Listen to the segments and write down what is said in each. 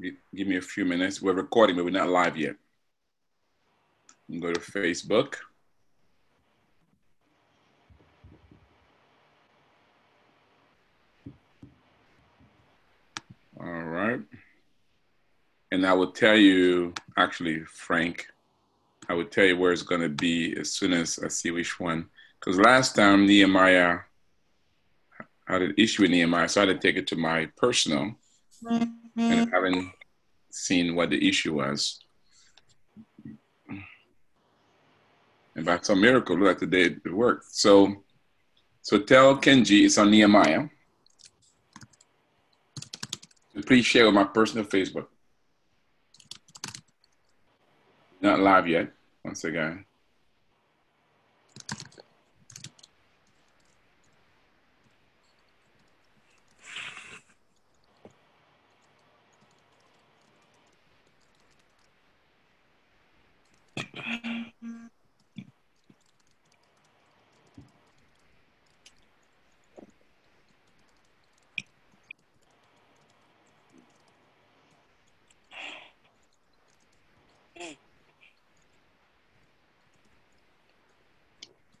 give me a few minutes. We're recording, but we're not live yet. Go to Facebook. All right. And I will tell you, actually, Frank, I will tell you where it's going to be as soon as I see which one. Because last time Nehemiah had an issue with Nehemiah, so I had to take it to my personal, mm-hmm. And mm. haven't seen what the issue was. And by some miracle, look at the day it worked. So, so tell Kenji it's on Nehemiah. Please share with my personal Facebook. Not live yet, once again.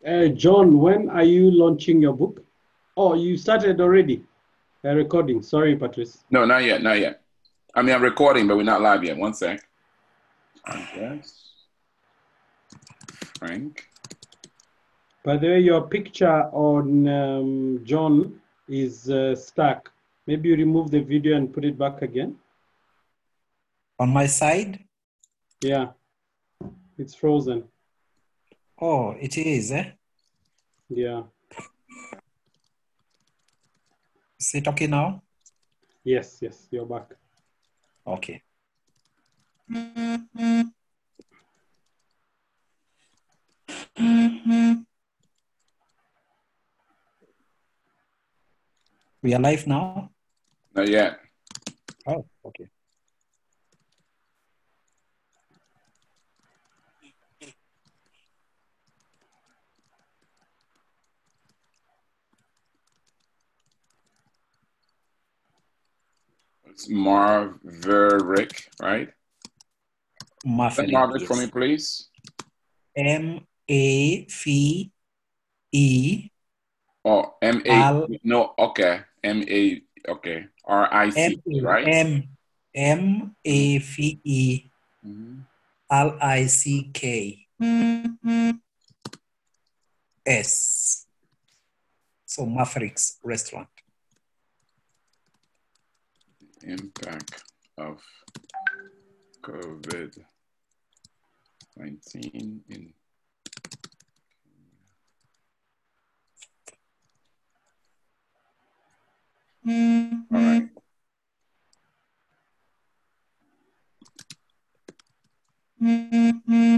Uh, John, when are you launching your book? Oh, you started already uh, recording. Sorry, Patrice. No, not yet, not yet. I mean, I'm recording, but we're not live yet. One sec. Yes. Frank. By the way, your picture on um, John is uh, stuck. Maybe you remove the video and put it back again. On my side? Yeah, it's frozen. Oh, it is, eh? Yeah. Is it okay now? Yes, yes, you're back. Okay. We are live now? Not yet. Oh, okay. It's Marverick, right? Maverick. Marverick for me, please. M A V E Oh, M A. No, okay. M A. Okay. R I M C. Right. M M A V E Mhm. L I C K S. So Mavericks restaurant. Impact of COVID nineteen in. Mm-hmm. All right. Mm-hmm.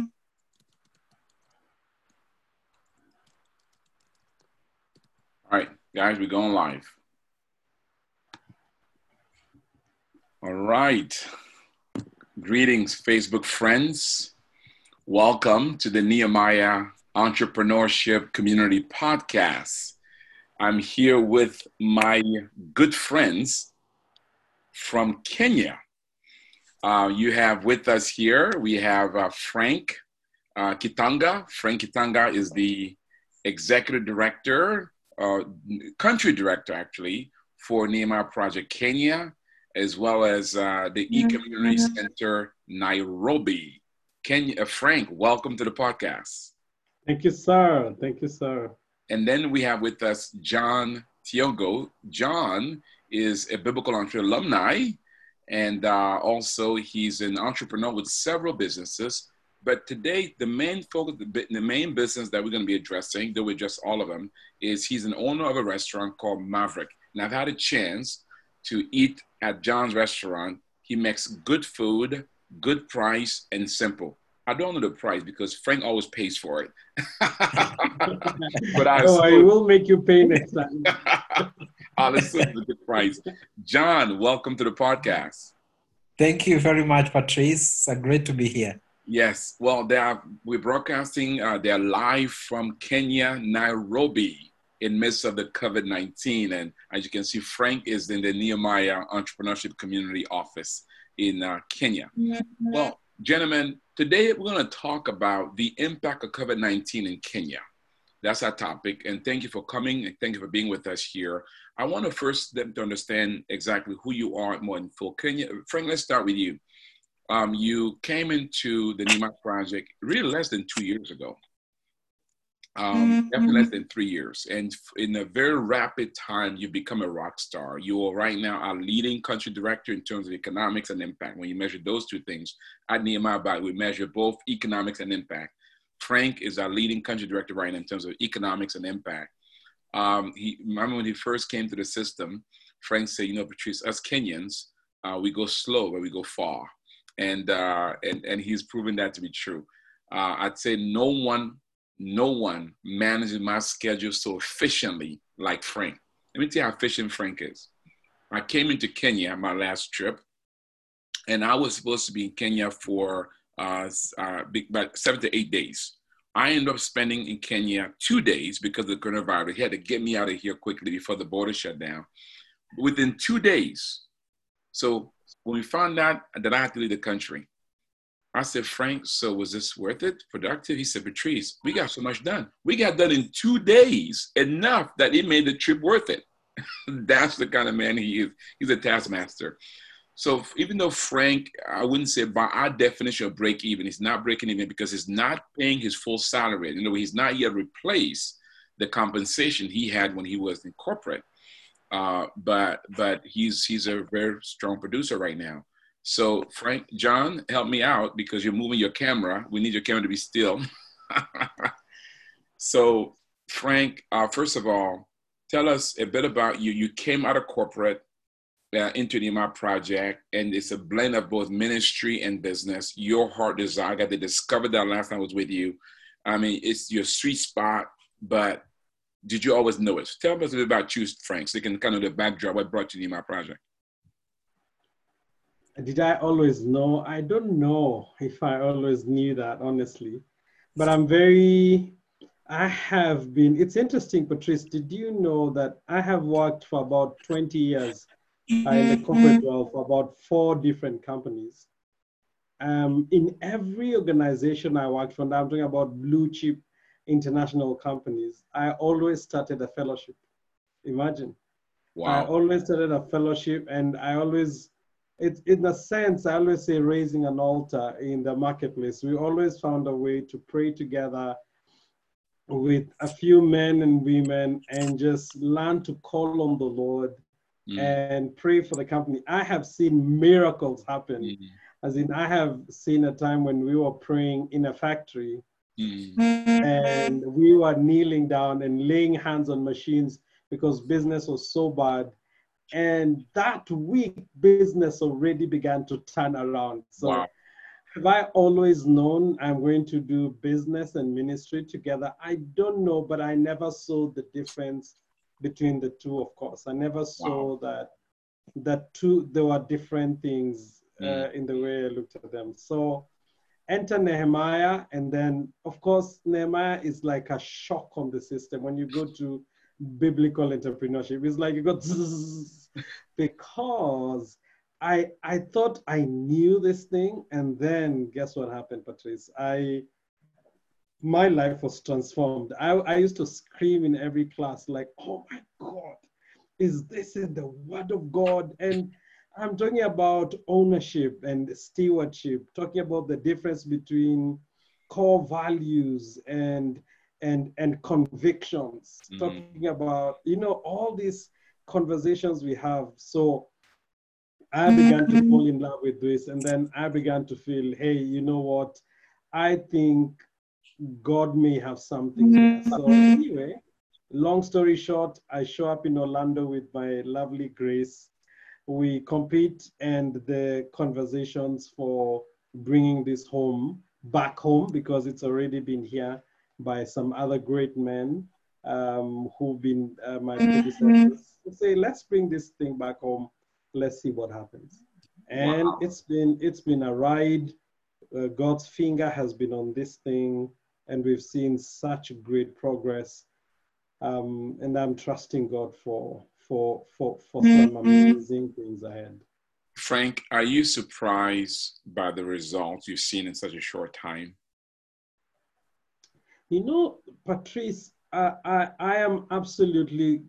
All right, guys, we're going live. All right. Greetings, Facebook friends. Welcome to the Nehemiah Entrepreneurship Community Podcast. I'm here with my good friends from Kenya. Uh, you have with us here, we have uh, Frank uh, Kitanga. Frank Kitanga is the executive director, uh, country director actually, for Nehemiah Project Kenya, as well as uh, the e-community center Nairobi. Kenya, uh, Frank, welcome to the podcast. Thank you, sir. Thank you, sir. And then we have with us John Tiogo. John is a biblical entrepreneur alumni, and uh, also he's an entrepreneur with several businesses. But today, the main focus, the, the main business that we're going to be addressing, though we address all of them, is he's an owner of a restaurant called Maverick. And I've had a chance to eat at John's restaurant. He makes good food, good price, and simple. I don't know the price because Frank always pays for it. but I Oh, I will make you pay next time. I'll assume the good price. John, welcome to the podcast. Thank you very much, Patrice. It's great to be here. Yes, well, they are, we're broadcasting. Uh, they're live from Kenya, Nairobi. In midst of the COVID-19. And as you can see, Frank is in the Nehemiah Entrepreneurship Community Office in uh, Kenya. Mm-hmm. Well, gentlemen, today we're going to talk about the impact of COVID-19 in Kenya. That's our topic. And thank you for coming and thank you for being with us here. I want to first them to understand exactly who you are more in full. Kenya, Frank, let's start with you. Um, you came into the Nehemiah project really less than two years ago um, mm-hmm. definitely less than three years. And in a very rapid time, you become a rock star. You are right now our leading country director in terms of economics and impact. When you measure those two things, at Nehemiah, we measure both economics and impact. Frank is our leading country director right now in terms of economics and impact. Um, he remember when he first came to the system, Frank said, "You know, Patrice, us Kenyans, uh, we go slow, but we go far," and uh, and and he's proven that to be true. Uh, I'd say no one no one manages my schedule so efficiently like Frank. Let me tell you how efficient Frank is. I came into Kenya on my last trip, and I was supposed to be in Kenya for uh, uh, about seven to eight days. I ended up spending in Kenya two days because of the coronavirus. He had to get me out of here quickly before the border shut down. Within two days, so when we found out that I had to leave the country, I said, Frank, so was this worth it? Productive? He said, Patrice, we got so much done. We got done in two days, enough that it made the trip worth it. That's the kind of man he is. He's a taskmaster. So even though Frank, I wouldn't say by our definition of break even, he's not breaking even because he's not paying his full salary. You know, he's not yet replaced the compensation he had when he was in corporate. Uh, but but he's he's a very strong producer right now. So Frank, John, help me out because you're moving your camera. We need your camera to be still. so Frank, uh, first of all, tell us a bit about you. You came out of corporate uh, into the Nehemiah project, and it's a blend of both ministry and business. Your heart desire. I got to discover that last time I was with you. I mean, it's your sweet spot, but did you always know it? Tell us a bit about you, Frank, so you can kind of the backdrop what brought you to the Nehemiah project did I always know? I don't know if I always knew that, honestly. But I'm very, I have been, it's interesting, Patrice, did you know that I have worked for about 20 years in the corporate world for about four different companies? Um, in every organization I worked for, I'm talking about blue chip international companies, I always started a fellowship. Imagine. Wow. I always started a fellowship and I always it's in a sense, I always say raising an altar in the marketplace. We always found a way to pray together with a few men and women and just learn to call on the Lord mm. and pray for the company. I have seen miracles happen. Mm. As in, I have seen a time when we were praying in a factory mm. and we were kneeling down and laying hands on machines because business was so bad and that week, business already began to turn around. So, wow. have I always known I'm going to do business and ministry together? I don't know, but I never saw the difference between the two, of course. I never saw wow. that that two there were different things uh, mm. in the way I looked at them. So enter Nehemiah, and then of course Nehemiah is like a shock on the system when you go to biblical entrepreneurship. It's like you got because I I thought I knew this thing, and then guess what happened, Patrice? I my life was transformed. I, I used to scream in every class, like, oh my God, is this in the word of God? And I'm talking about ownership and stewardship, talking about the difference between core values and and and convictions, mm-hmm. talking about, you know, all these conversations we have. So I began to mm-hmm. fall in love with this, and then I began to feel, hey, you know what? I think God may have something. Here. So mm-hmm. anyway, long story short, I show up in Orlando with my lovely Grace. We compete, and the conversations for bringing this home back home because it's already been here by some other great men um, who've been uh, my predecessors say, let's bring this thing back home. Let's see what happens. And wow. it's been it's been a ride. Uh, God's finger has been on this thing, and we've seen such great progress. um, and I'm trusting God for for for for some amazing things ahead. Frank, are you surprised by the results you've seen in such a short time? You know, Patrice, I, I, I am absolutely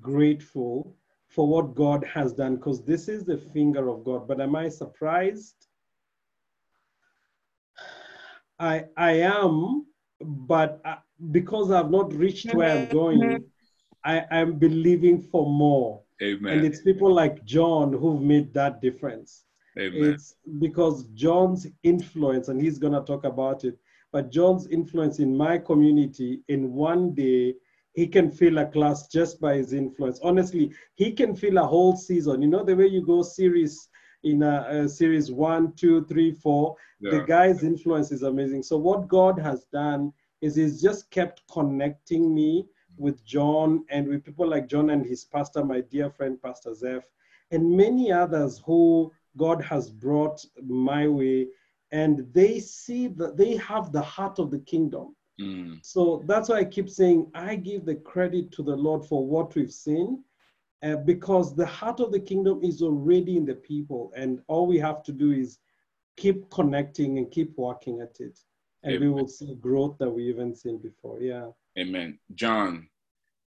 grateful for what God has done because this is the finger of God. But am I surprised? I, I am, but I, because I've not reached where I'm going, I am believing for more. Amen. And it's people like John who've made that difference. Amen. It's because John's influence, and he's going to talk about it, but John's influence in my community in one day, he can fill a class just by his influence. Honestly, he can fill a whole season. You know, the way you go series in a, a series one, two, three, four, Yeah. the guy's influence is amazing. So, what God has done is he's just kept connecting me with John and with people like John and his pastor, my dear friend, Pastor Zeph, and many others who God has brought my way. And they see that they have the heart of the kingdom. Mm, So that's why I keep saying I give the credit to the Lord for what we've seen, uh, because the heart of the kingdom is already in the people, and all we have to do is keep connecting and keep working at it, and we will see growth that we haven't seen before. Yeah. amen. John,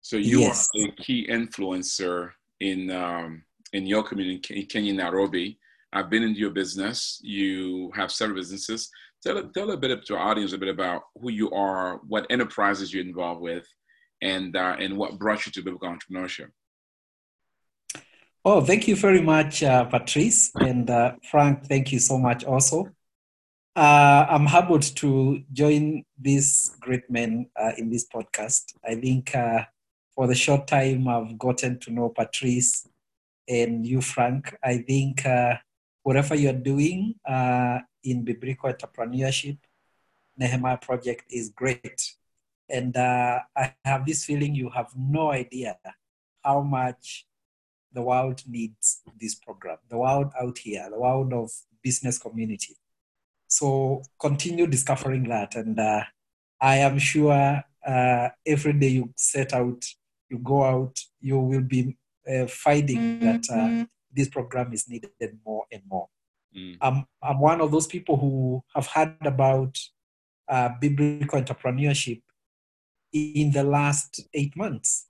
so you Yes. are a key influencer in um, in your community in Kenya, Nairobi. I've been into your business. You have several businesses. Tell, tell a bit to our audience a bit about who you are, what enterprises you're involved with, and uh, and what brought you to biblical entrepreneurship. Oh, thank you very much, uh, Patrice. And uh, Frank, thank you so much also. Uh, I'm humbled to join these great men uh, in this podcast. I think uh, for the short time I've gotten to know Patrice and you, Frank, I think uh, whatever you're doing uh, in biblical entrepreneurship, Nehemiah Project is great. And uh, I have this feeling you have no idea how much the world needs this program, the world out here, the world of business community. So continue discovering that. And uh, I am sure uh, every day you set out, you go out, you will be uh, finding that uh, this program is needed more and more. Mm, I'm, I'm one of those people who have heard about uh, biblical entrepreneurship in the last eight months.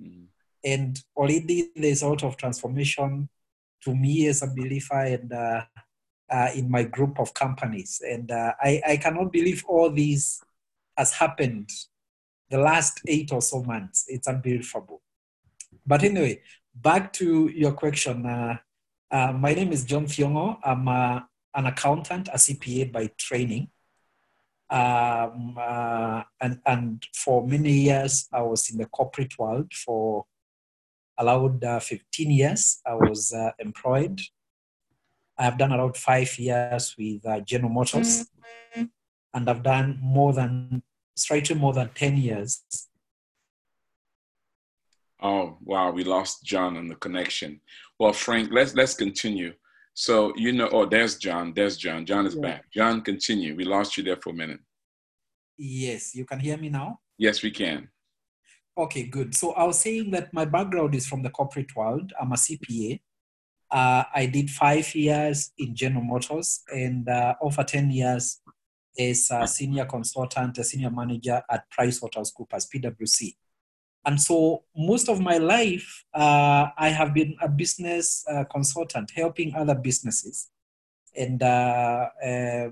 Mm, and already there's a lot of transformation to me as a believer and uh, uh, in my group of companies. And uh, I, I cannot believe all this has happened the last eight or so months. It's unbelievable. But anyway back to your question uh, uh, my name is john fiongo i'm uh, an accountant a cpa by training um, uh, and, and for many years i was in the corporate world for allowed uh, 15 years I was uh, employed. I have done around five years with uh, General Motors, and I've done more than slightly more than 10 years. Oh wow, we lost John on the connection. Well, Frank, let's let's continue. So you know, oh, there's John. There's John. John is Yeah. back. John, continue. We lost you there for a minute. Yes, you can hear me now. Yes, we can. Okay, good. So I was saying that my background is from the corporate world. I'm a CPA. Uh, I did five years in General Motors and uh, over 10 years as a senior consultant, a senior manager at PricewaterhouseCoopers, PwC. And so most of my life, uh, I have been a business uh, consultant, helping other businesses and uh, uh,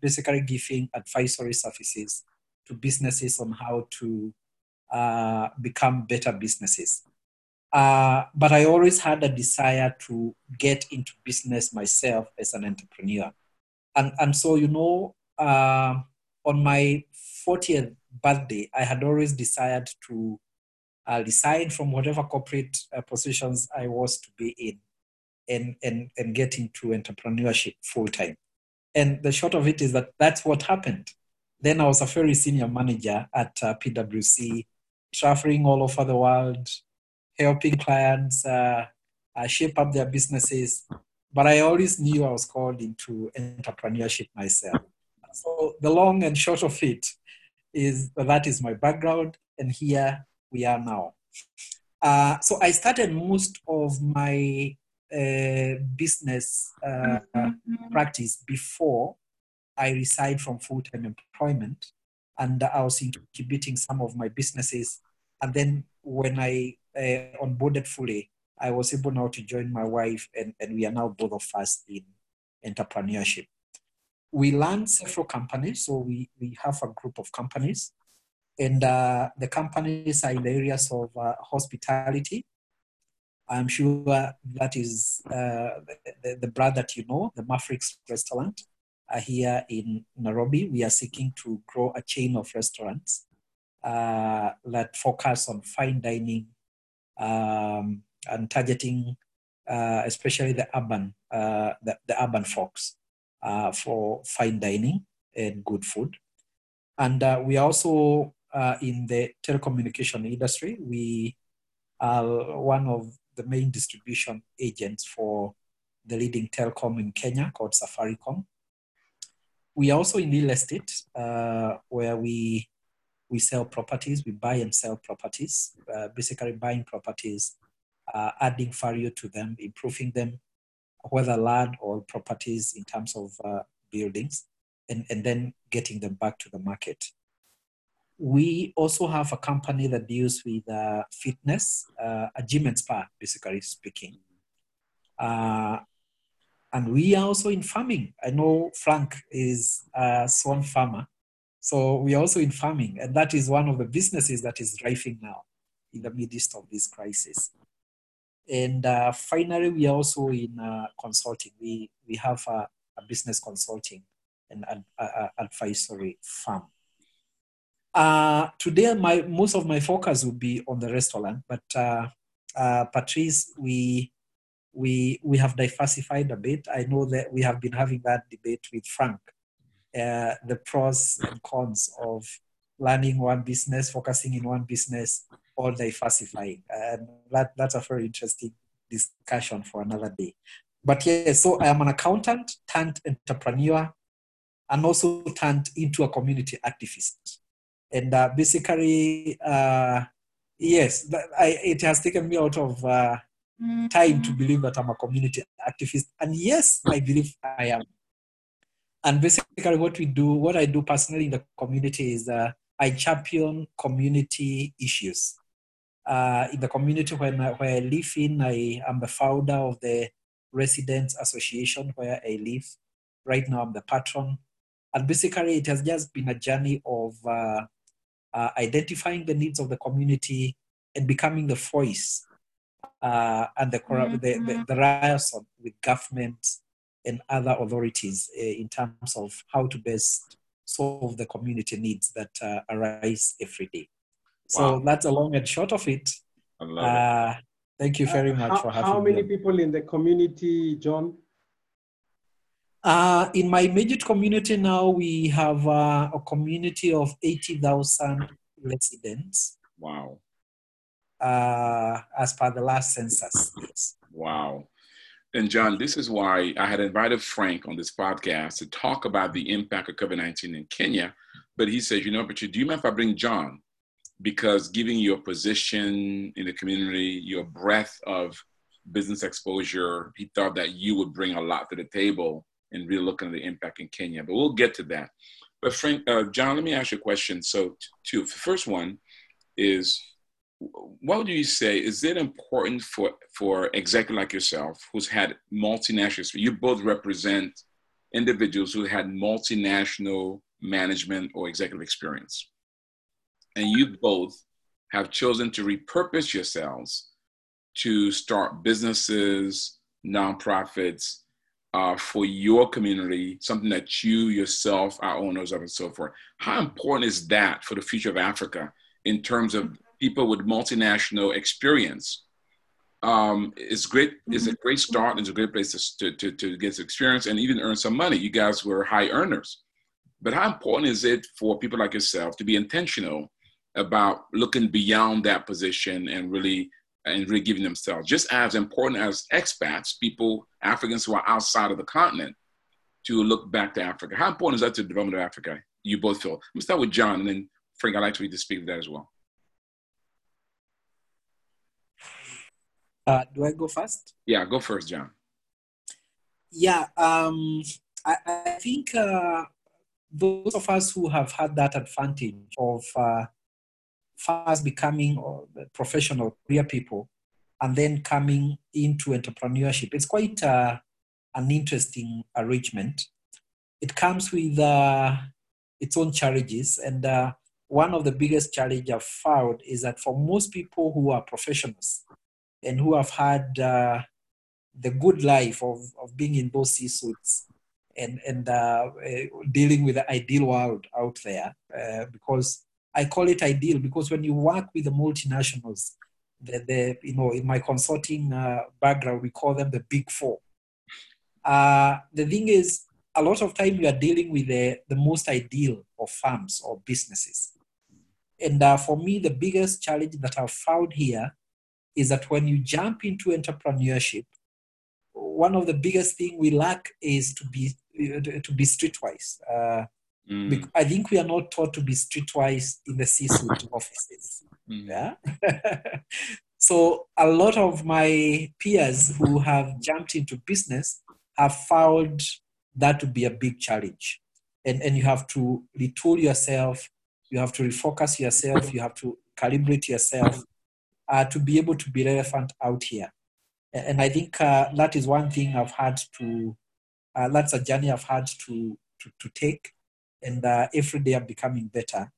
basically giving advisory services to businesses on how to uh, become better businesses. Uh, but I always had a desire to get into business myself as an entrepreneur. And, and so, you know, on my 40th birthday, I had always desired to uh, resign from whatever corporate uh, positions I was to be in and, and, and get into entrepreneurship full time. And the short of it is that that's what happened. Then I was a very senior manager at uh, PwC, traveling all over the world, helping clients uh, uh, shape up their businesses. But I always knew I was called into entrepreneurship myself. So the long and short of it is that is my background, and here we are now. Uh, so I started most of my uh, business uh, practice before I resigned from full-time employment, and I was incubating some of my businesses. And then when I uh, onboarded fully, I was able now to join my wife, and, and we are now both of us in entrepreneurship. We learned several companies, so we, we have a group of companies, and uh, the companies are in the areas of uh, hospitality. I'm sure that is uh, the, the brand that you know, the Mavericks restaurant here in Nairobi. We are seeking to grow a chain of restaurants uh, that focus on fine dining um, and targeting uh, especially the urban, uh, the, the, urban folks for fine dining and good food. And uh, we also uh, in the telecommunication industry. We are one of the main distribution agents for the leading telecom in Kenya called Safaricom. We are also in real estate, uh, where we we sell properties, we buy and sell properties, uh, basically buying properties, uh, adding value to them, improving them, whether land or properties in terms of uh, buildings, and, and then getting them back to the market. We also have a company that deals with uh, fitness, uh, a gym and spa, basically speaking. Uh, and we are also in farming. I know Frank is a swan farmer. So we are also in farming. And that is one of the businesses that is thriving now in the midst of this crisis. And uh, finally, we are also in uh, consulting. We, we have a, a business consulting and ad, advisory firm. Uh, today, my most of my focus will be on the restaurant, but uh, uh, Patrice, we we we have diversified a bit. I know that we have been having that debate with Frank, uh, the pros and cons of learning one business, focusing in one business, or diversifying, and that that's a very interesting discussion for another day. But yeah, so I am an accountant turned entrepreneur, and also turned into a community activist and uh, basically, uh, yes, I, it has taken me out of uh, time to believe that I'm a community activist, and yes, I believe I am. And basically, what we do, what I do personally in the community is uh, I champion community issues. Uh, in the community where I, where I live in, I am the founder of the Residents Association where I live. Right now, I'm the patron. And basically, it has just been a journey of uh, uh, identifying the needs of the community and becoming the voice uh, and the, mm-hmm. the, the, the liaison with government and other authorities uh, in terms of how to best solve the community needs that uh, arise every day. Wow. So that's a long and short of it. Uh, thank you very much how, for having me. How many me. people in the community, John? Uh, in my immediate community now, we have uh, a community of 80,000 residents. Wow. Uh, as per the last census. Yes. Wow. And John, this is why I had invited Frank on this podcast to talk about the impact of COVID 19 in Kenya. But he says, you know, but you, do you mind if I bring John? Because giving your position in the community, your breadth of business exposure, he thought that you would bring a lot to the table and really looking at the impact in Kenya. But we'll get to that. But Frank, uh, John, let me ask you a question. So, two. The first one is, what would you say is it important for for executive like yourself, who's had multinational? You both represent individuals who had multinational management or executive experience, and you both have chosen to repurpose yourselves to start businesses, nonprofits, uh, for your community, something that you yourself are owners of and so forth. How important is that for the future of Africa in terms of people with multinational experience? Um, it's great. It's a great start. It's a great place to, to, to get experience and even earn some money. You guys were high earners. But how important is it for people like yourself to be intentional about looking beyond that position and really and really giving themselves. Just as important as expats, people, Africans who are outside of the continent, to look back to Africa. How important is that to the development of Africa? You both feel. Let me start with John, and then Frank, I'd like you to speak to that as well. Uh, do I go first? Yeah, go first, John. Yeah, um, I, I think uh, those of us who have had that advantage of uh, first becoming uh, professional career people and then coming into entrepreneurship, it's quite uh, an interesting arrangement. It comes with uh, its own challenges, and uh, one of the biggest challenge I've found is that for most people who are professionals and who have had uh, the good life of, of being in those C-suites and, and uh, uh, dealing with the ideal world out there, because I call it ideal because when you work with the multinationals, the, the you know in my consulting uh, background we call them the big four. Uh, the thing is, a lot of time you are dealing with the, the most ideal of firms or businesses. And uh, for me, the biggest challenge that I've found here is that when you jump into entrepreneurship, one of the biggest thing we lack is to be to be streetwise. Mm. I think we are not taught to be streetwise in the C-suite offices. Mm. Yeah. so a lot of my peers who have jumped into business have found that to be a big challenge, and and you have to retool yourself you have to refocus yourself, you have to calibrate yourself uh, to be able to be relevant out here. And I think uh, that is one thing I've had to, uh, that's a journey I've had to, to, to take. And uh, every day I'm becoming better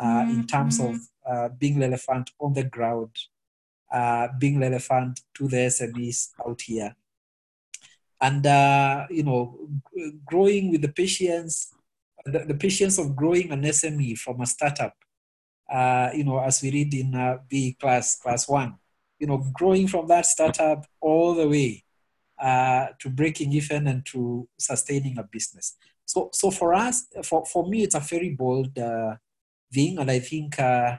mm-hmm. in terms of uh, being relevant on the ground, being relevant to the SMEs out here. And, you know, growing with the patience the, the patience of growing an SME from a startup, uh, you know, as we read in uh, B class, class one, you know, growing from that startup all the way uh, to breaking even and to sustaining a business. So, so for us, for, for me, it's a very bold uh, thing. And I think uh,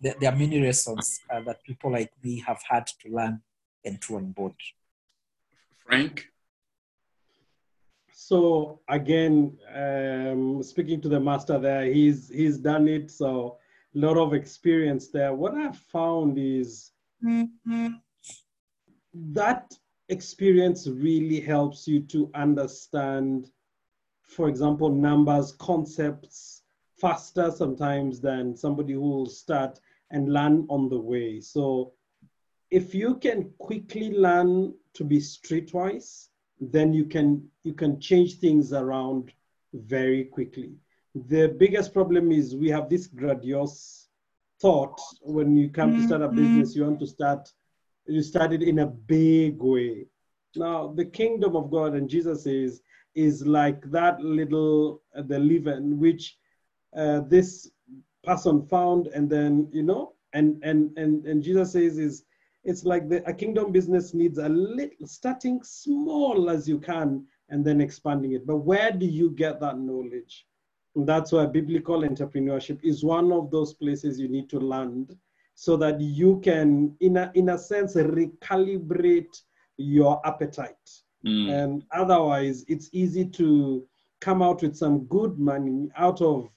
there, there, are many lessons uh, that people like me have had to learn and to onboard. Frank? so again, um, speaking to the master there, he's he's done it. So a lot of experience there. What I've found is mm-hmm. that experience really helps you to understand, for example, numbers, concepts faster sometimes than somebody who will start and learn on the way. So if you can quickly learn to be streetwise, then you can you can change things around very quickly. The biggest problem is we have this grandiose thought when you come mm-hmm. to start a mm-hmm. business, you want to start you start it in a big way. Now the kingdom of God and Jesus is is like that little uh, the leaven which uh, this person found and then you know and and and and Jesus says is it's like the, a kingdom business needs a little starting small as you can and then expanding it. But where do you get that knowledge? And that's why biblical entrepreneurship is one of those places you need to land so that you can, in a, in a sense, recalibrate your appetite. Mm. And otherwise, it's easy to come out with some good money out of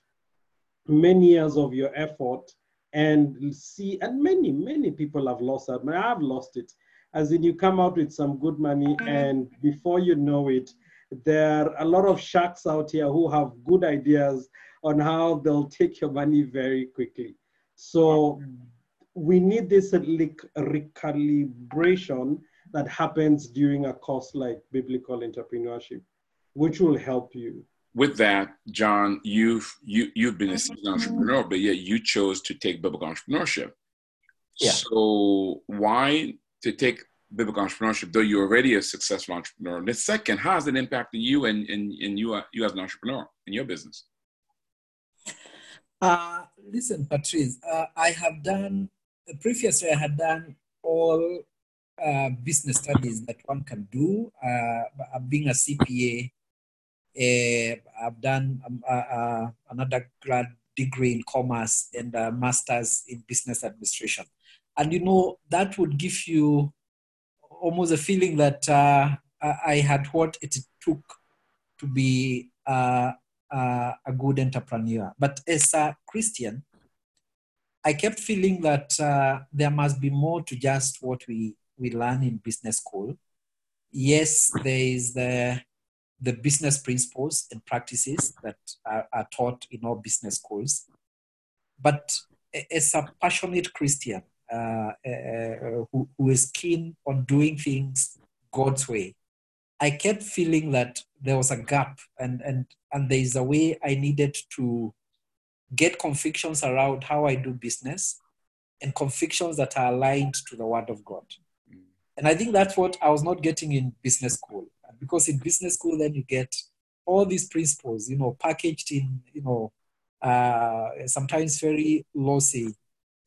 many years of your effort and see, and many, many people have lost that. I have lost it. As in, you come out with some good money, mm-hmm. and before you know it, there are a lot of sharks out here who have good ideas on how they'll take your money very quickly. So we need this recalibration that happens during a course like biblical entrepreneurship, which will help you with that, John, you've you you've been a seasoned entrepreneur, but yet you chose to take biblical entrepreneurship. Yeah. So why to take biblical entrepreneurship, though you're already a successful entrepreneur? And the second, how has it impacted you and, and, and you, uh, you as an entrepreneur in your business? Uh, listen, Patrice, uh, I have done, previously I had done all uh, business studies that one can do. Uh, being a CPA, uh, I've done um, uh, uh, another grad degree in commerce and a master's in business administration. And you know, that would give you almost a feeling that uh, I had what it took to be uh, uh, a good entrepreneur. But as a Christian, I kept feeling that there must be more to just what we, we learn in business school. Yes, there is the the business principles and practices that are, are taught in all business schools. But as a passionate Christian uh, uh, who, who is keen on doing things God's way, I kept feeling that there was a gap and, and, and there is a way I needed to get convictions around how I do business and convictions that are aligned to the Word of God. And I think that's what I was not getting in business school. Because in business school, then you get all these principles, you know, packaged in, you know, uh, sometimes very lossy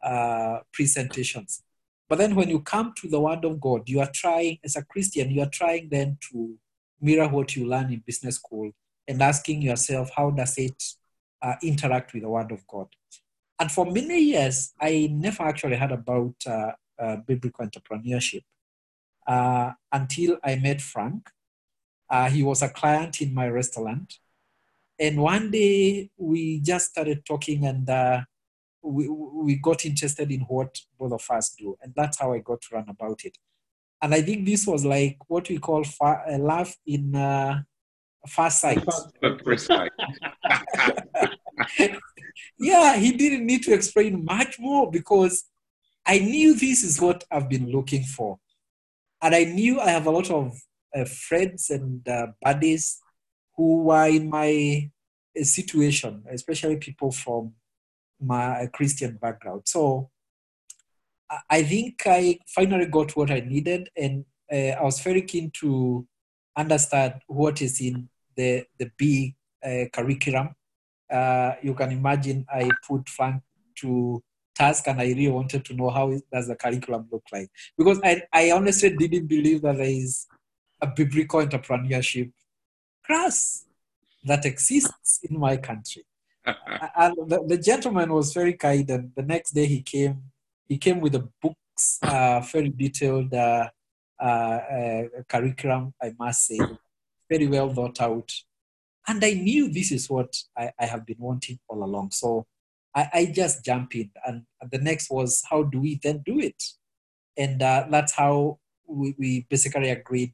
uh, presentations. But then when you come to the Word of God, you are trying, as a Christian, you are trying then to mirror what you learn in business school and asking yourself, how does it uh, interact with the Word of God? And for many years, I never actually heard about uh, uh, biblical entrepreneurship uh, until I met Frank. Uh, he was a client in my restaurant. And one day we just started talking and uh, we, we got interested in what both of us do. And that's how I got to run about it. And I think this was like what we call fa- a laugh in uh. First sight. yeah, he didn't need to explain much more because I knew this is what I've been looking for. And I knew I have a lot of uh, friends and uh, buddies who were in my uh, situation, especially people from my Christian background. So I think I finally got what I needed, and uh, I was very keen to understand what is in the the big uh, curriculum. Uh, you can imagine I put Frank to task, and I really wanted to know how does the curriculum look like because I I honestly didn't believe that there is a biblical entrepreneurship class that exists in my country. and the, the, gentleman was very kind, and the next day he came. He came with the books, uh, very detailed uh, uh, uh, curriculum. I must say, very well thought out. And I knew this is what I, I have been wanting all along. So I, I, just jumped in, and, and, the next was how do we then do it? And uh, that's how we, we basically agreed.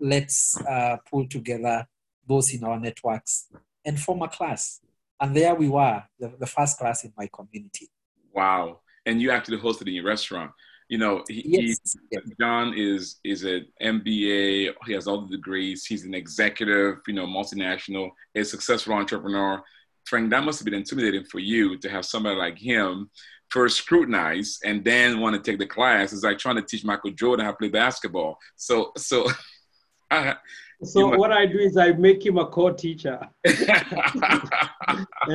Let's uh, pull together those in our networks and form a class. And there we were, the, the first class in my community. Wow. And you actually hosted in your restaurant. You know, he, yes. he, John is is an MBA. He has all the degrees. He's an executive, you know, multinational, a successful entrepreneur. Frank, that must have been intimidating for you to have somebody like him first scrutinize and then want to take the class. It's like trying to teach Michael Jordan how to play basketball. So, so So what I do is I make him a co-teacher, and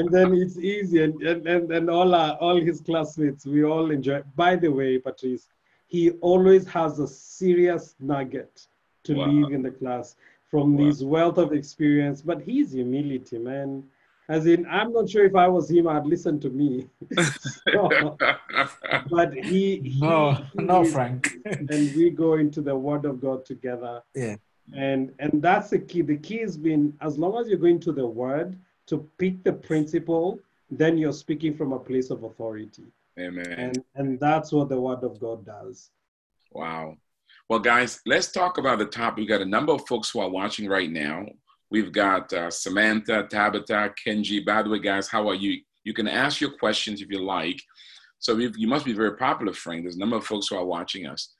then it's easy, and and and, and all our, all his classmates we all enjoy. By the way, Patrice, he always has a serious nugget to wow. leave in the class from wow. his wealth of experience, but his humility, man. As in, I'm not sure if I was him, I'd listen to me. so, but he, he no, he no, is, Frank. and we go into the Word of God together. Yeah. And and that's the key. The key has been as long as you're going to the word to pick the principle then you're speaking from a place of authority. Amen. And and that's what the word of god does. Wow. Well guys let's talk about the topic we got a number of folks who are watching right now we've got uh, samantha tabitha kenji by the way guys how are you you can ask your questions if you like so you must be very popular frank there's a number of folks who are watching us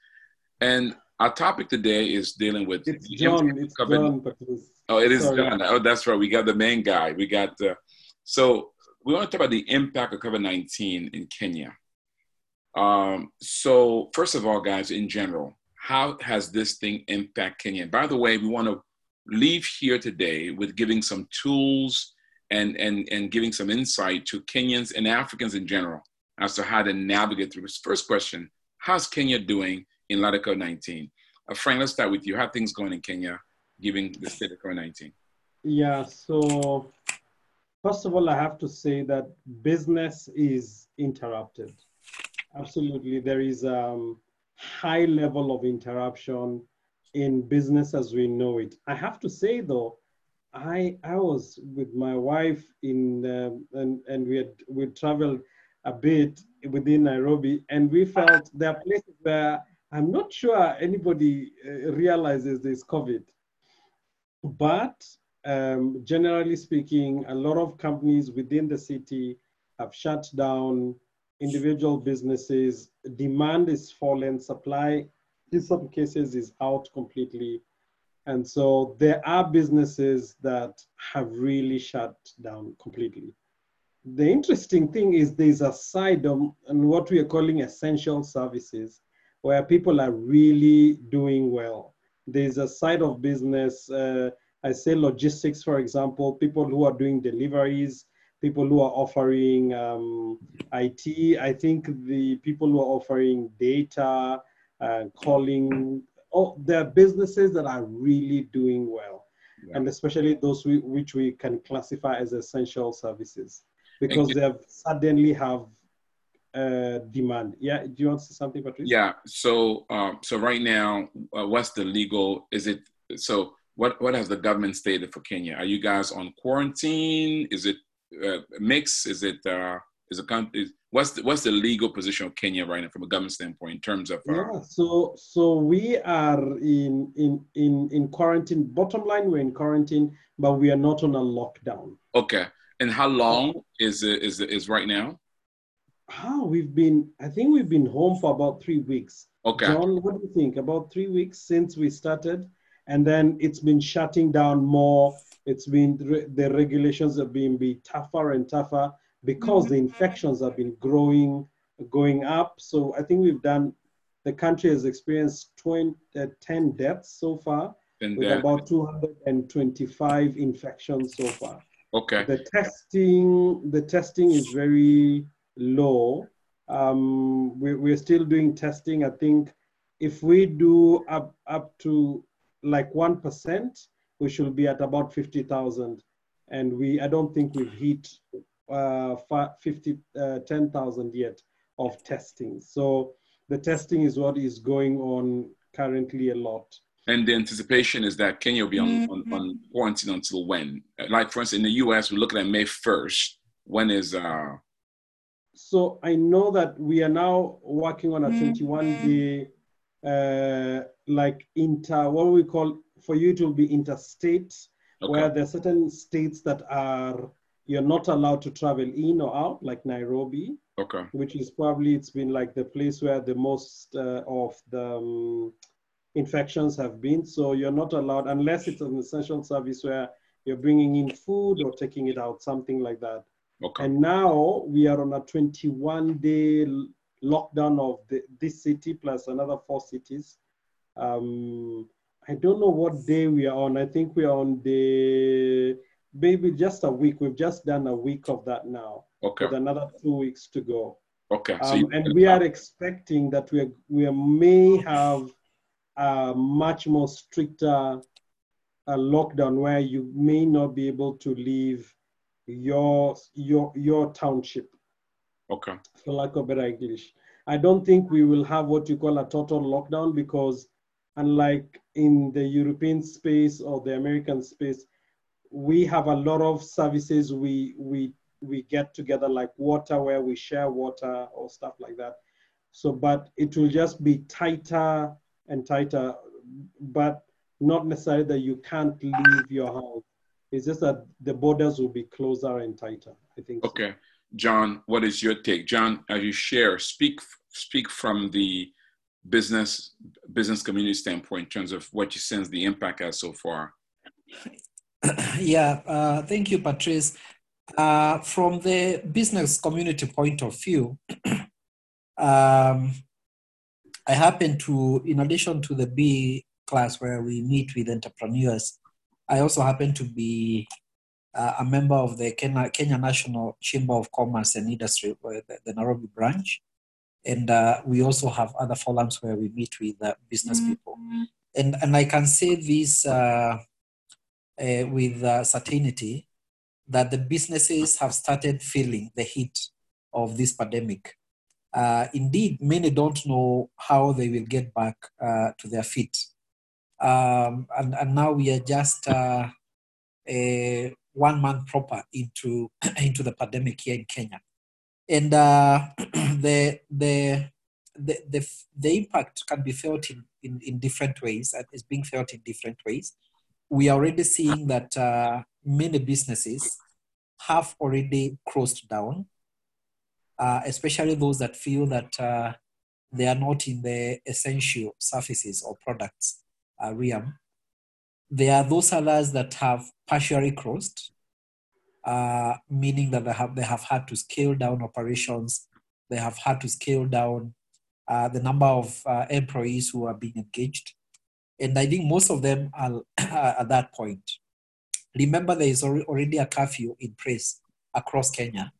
and our topic today is dealing with. It's John. It's John oh, it is Sorry. John. Oh, that's right. We got the main guy. We got the. So we want to talk about the impact of COVID nineteen in Kenya. Um, so first of all, guys, in general, how has this thing impact Kenya? By the way, we want to leave here today with giving some tools and and and giving some insight to Kenyans and Africans in general as to how to navigate through this. First question: How's Kenya doing? in light of COVID 19. Uh, Frank, let's start with you. How things going in Kenya, given the state of COVID 19? Yeah, so first of all, I have to say that business is interrupted. Absolutely. There is a um, high level of interruption in business as we know it. I have to say though, I I was with my wife in um, and and we had we traveled a bit within Nairobi and we felt there are places where I'm not sure anybody uh, realizes this COVID, but um, generally speaking, a lot of companies within the city have shut down individual businesses. Demand is fallen, supply in some cases is out completely. And so there are businesses that have really shut down completely. The interesting thing is there's a side of and what we are calling essential services where people are really doing well. There's a side of business, uh, I say logistics, for example, people who are doing deliveries, people who are offering um, IT. I think the people who are offering data, uh, calling, oh, there are businesses that are really doing well. Yeah. And especially those we, which we can classify as essential services because they have suddenly have uh, demand. Yeah, do you want to say something, Patrice? Yeah. So, um, so right now, uh, what's the legal? Is it so? What what has the government stated for Kenya? Are you guys on quarantine? Is it uh, mix? Is it uh, is a country? What's the, what's the legal position of Kenya right now from a government standpoint in terms of? Uh, yeah. So so we are in in in in quarantine. Bottom line, we're in quarantine, but we are not on a lockdown. Okay. And how long is it is is right now? How we've been? I think we've been home for about three weeks. Okay. John, what do you think? About three weeks since we started and then it's been shutting down more. It's been the regulations have been be tougher and tougher because the infections have been growing, going up. So I think we've done. The country has experienced 20, uh, 10 deaths so far, and with about 225 infections so far. Okay. The testing, the testing is very low. Um, we, we're still doing testing. I think if we do up up to like 1%, we should be at about 50,000. And we, I don't think we've hit uh, 50, uh, 10,000 yet of testing. So the testing is what is going on currently a lot. And the anticipation is that Kenya will be on, mm-hmm. on, on, quarantine until when? Like, for instance, in the US, we're looking at May 1st. When is. Uh... So I know that we are now working on a 21 mm-hmm. day uh, like inter, what we call, for you it will be interstate, okay. where there are certain states that are, you're not allowed to travel in or out, like Nairobi. Okay. Which is probably, it's been like the place where the most uh, of the um, infections have been. So you're not allowed, unless it's an essential service where you're bringing in food or taking it out, something like that. Okay. And now we are on a 21 day lockdown of the, this city plus another four cities. Um, I don't know what day we are on. I think we are on the maybe just a week. We've just done a week of that now. Okay. With another two weeks to go. Okay. So um, and we are expecting that we we may have a much more stricter uh, lockdown where you may not be able to leave your your your township Okay. For lack of better English. I don't think we will have what you call a total lockdown because unlike in the European space or the American space, we have a lot of services we we we get together like water where we share water or stuff like that. So, but it will just be tighter and tighter, but not necessarily that you can't leave your house. It's just that the borders will be closer and tighter. I think. Okay. So. John, what is your take? John, as you share, speak speak from the business business community standpoint in terms of what you sense the impact has so far. Yeah, uh, thank you, Patrice. Uh, from the business community point of view, um, I happen to, in addition to the B class where we meet with entrepreneurs, I also happen to be uh, a member of the Kenya, Kenya National Chamber of Commerce and Industry, the, the Nairobi branch. And uh, we also have other forums where we meet with uh, business mm-hmm. people. And, and I can say this uh, uh, with uh, certainty that the businesses have started feeling the heat of this pandemic. indeed, many don't know how they will get back to their feet. Um, and, and now we are just one month proper into into the pandemic here in Kenya, and uh, the the the, the, the impact can be felt in, in, in different ways is being felt in different ways. We are already seeing that uh, many businesses have already closed down, uh, especially those that feel that uh, they are not in the essential services or products uh, realm. There are those others that have partially closed, uh, meaning that they have, they have had to scale down operations, they have had to scale down uh, the number of employees who are being engaged. And I think most of them are at that point. Remember, there is already a curfew in place across Kenya.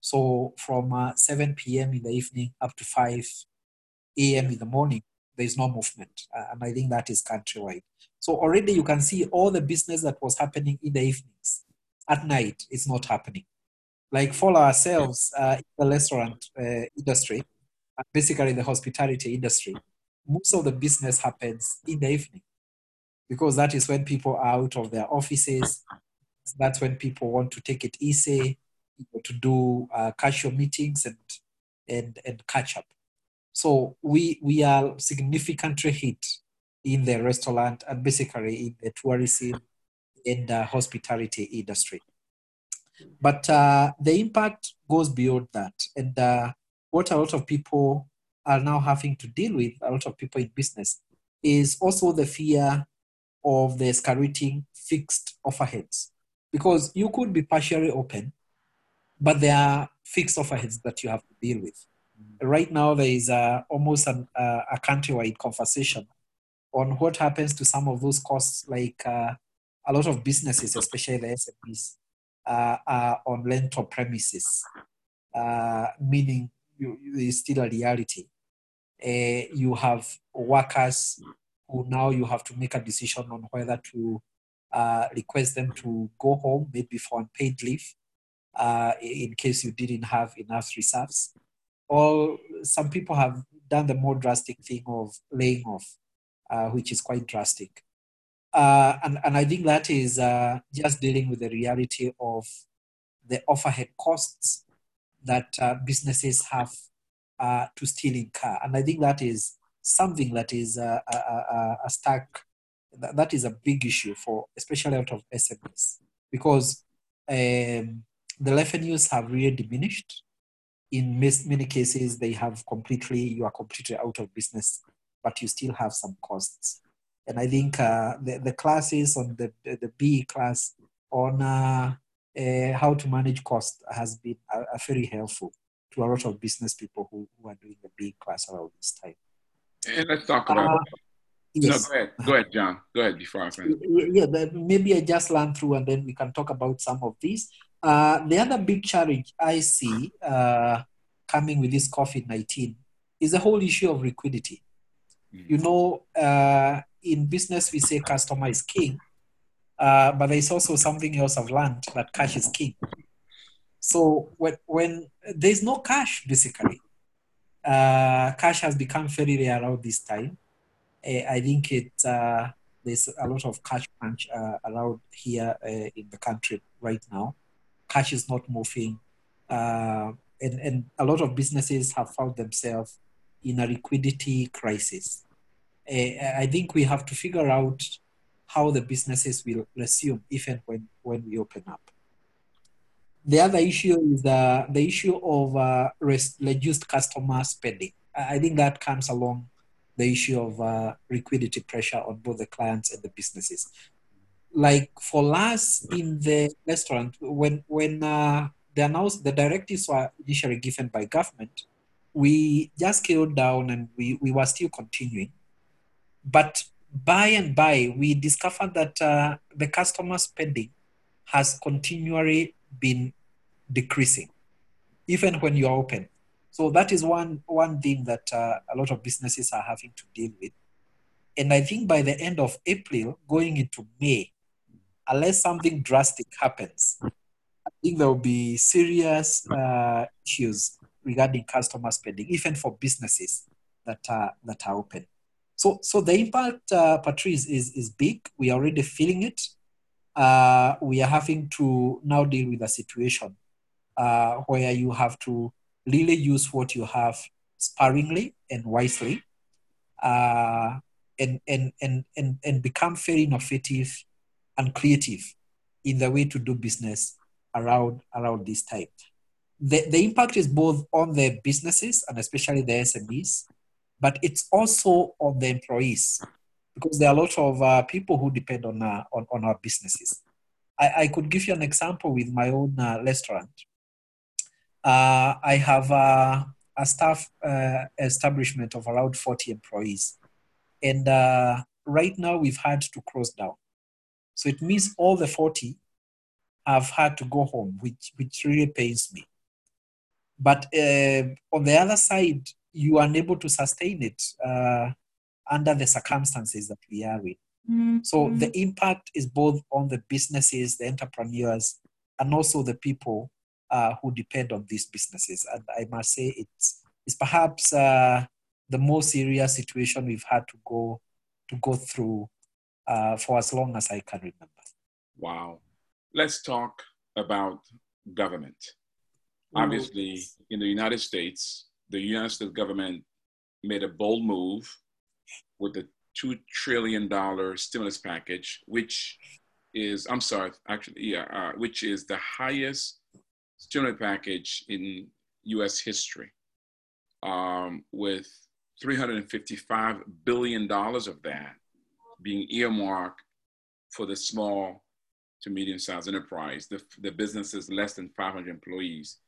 So from uh, 7 p.m. in the evening up to 5 a.m. in the morning, there is no movement. Uh, and I think that is countrywide. So already you can see all the business that was happening in the evenings. At night, it's not happening. Like for ourselves uh, in the restaurant uh, industry, basically the hospitality industry, most of the business happens in the evening because that is when people are out of their offices. That's when people want to take it easy, to do uh, casual meetings and, and, and catch up. So we, we are significantly hit in the restaurant and basically in the tourism and the hospitality industry. But uh, the impact goes beyond that. And uh, what a lot of people are now having to deal with, a lot of people in business, is also the fear of the escalating fixed overheads. Because you could be partially open, but there are fixed overheads that you have to deal with. Mm-hmm. Right now, there is a, almost an, uh, a countrywide conversation on what happens to some of those costs, like uh, a lot of businesses, especially the SMEs, uh, are on rental premises, uh, meaning you, it's still a reality. Uh, you have workers who now you have to make a decision on whether to uh, request them to go home, maybe for unpaid leave, uh, in case you didn't have enough reserves. Or some people have done the more drastic thing of laying off, which is quite drastic. Uh, and, and I think that is uh, just dealing with the reality of the overhead costs that uh, businesses have uh, to stealing car. And I think that is something that is a, a, a stack, that is a big issue for, especially out of SMEs, because um, the revenues have really diminished. In many cases, they have completely, you are completely out of business, but you still have some costs. And I think uh, the, the classes on the, the B class on uh, uh, how to manage cost has been uh, very helpful to a lot of business people who, who are doing the big class around this time. And let's talk about. Uh, yes. No, go ahead. Go ahead, John. Go ahead before I finish. Yeah, maybe I just run through and then we can talk about some of these. Uh, the other big challenge I see uh, coming with this COVID 19 is the whole issue of liquidity. Mm. You know, uh, in business, we say customer is king, uh, but there's also something else I've learned that cash is king. So when, when there's no cash, basically, uh, cash has become very rare around this time. Uh, I think it uh, there's a lot of cash crunch uh, around here uh, in the country right now. Cash is not moving, uh, and and a lot of businesses have found themselves in a liquidity crisis. I think we have to figure out how the businesses will resume even when when we open up. The other issue is the, the issue of uh, reduced customer spending. I think that comes along the issue of uh, liquidity pressure on both the clients and the businesses. Like for us in the restaurant, when when uh, the announced the directives were initially given by government, we just scaled down and we, we were still continuing. But by and by, we discovered that uh, the customer spending has continually been decreasing, even when you're open. So that is one, one thing that uh, a lot of businesses are having to deal with. And I think by the end of April, going into May, unless something drastic happens, I think there will be serious uh, issues regarding customer spending, even for businesses that are, that are open. So, so the impact, uh, Patrice, is, is big. We are already feeling it uh, we are having to now deal with a situation uh, where you have to really use what you have sparingly and wisely, uh, and, and, and, and, and become very innovative and creative in the way to do business around, around this time. The, the impact is both on the businesses and especially the SMEs, but it's also on the employees because there are a lot of uh, people who depend on, uh, on, on our businesses. I, I could give you an example with my own uh, restaurant. Uh, I have uh, a staff uh, establishment of around 40 employees. And uh, right now we've had to close down. So it means all the 40 have had to go home, which, which really pains me. But on the other side, you are unable to sustain it under the circumstances that we are in. Mm-hmm. So the impact is both on the businesses, the entrepreneurs, and also the people uh, who depend on these businesses. And I must say, it's it's perhaps uh, the most serious situation we've had to go to go through uh, for as long as I can remember. Wow. Let's talk about government. Obviously, in the United States, the United States government made a bold move with the $2 trillion stimulus package, which is, I'm sorry, actually, yeah, uh, which is the highest stimulus package in US history, um, with $355 billion of that being earmarked for the small to medium sized enterprise, the, the businesses less than 500 employees.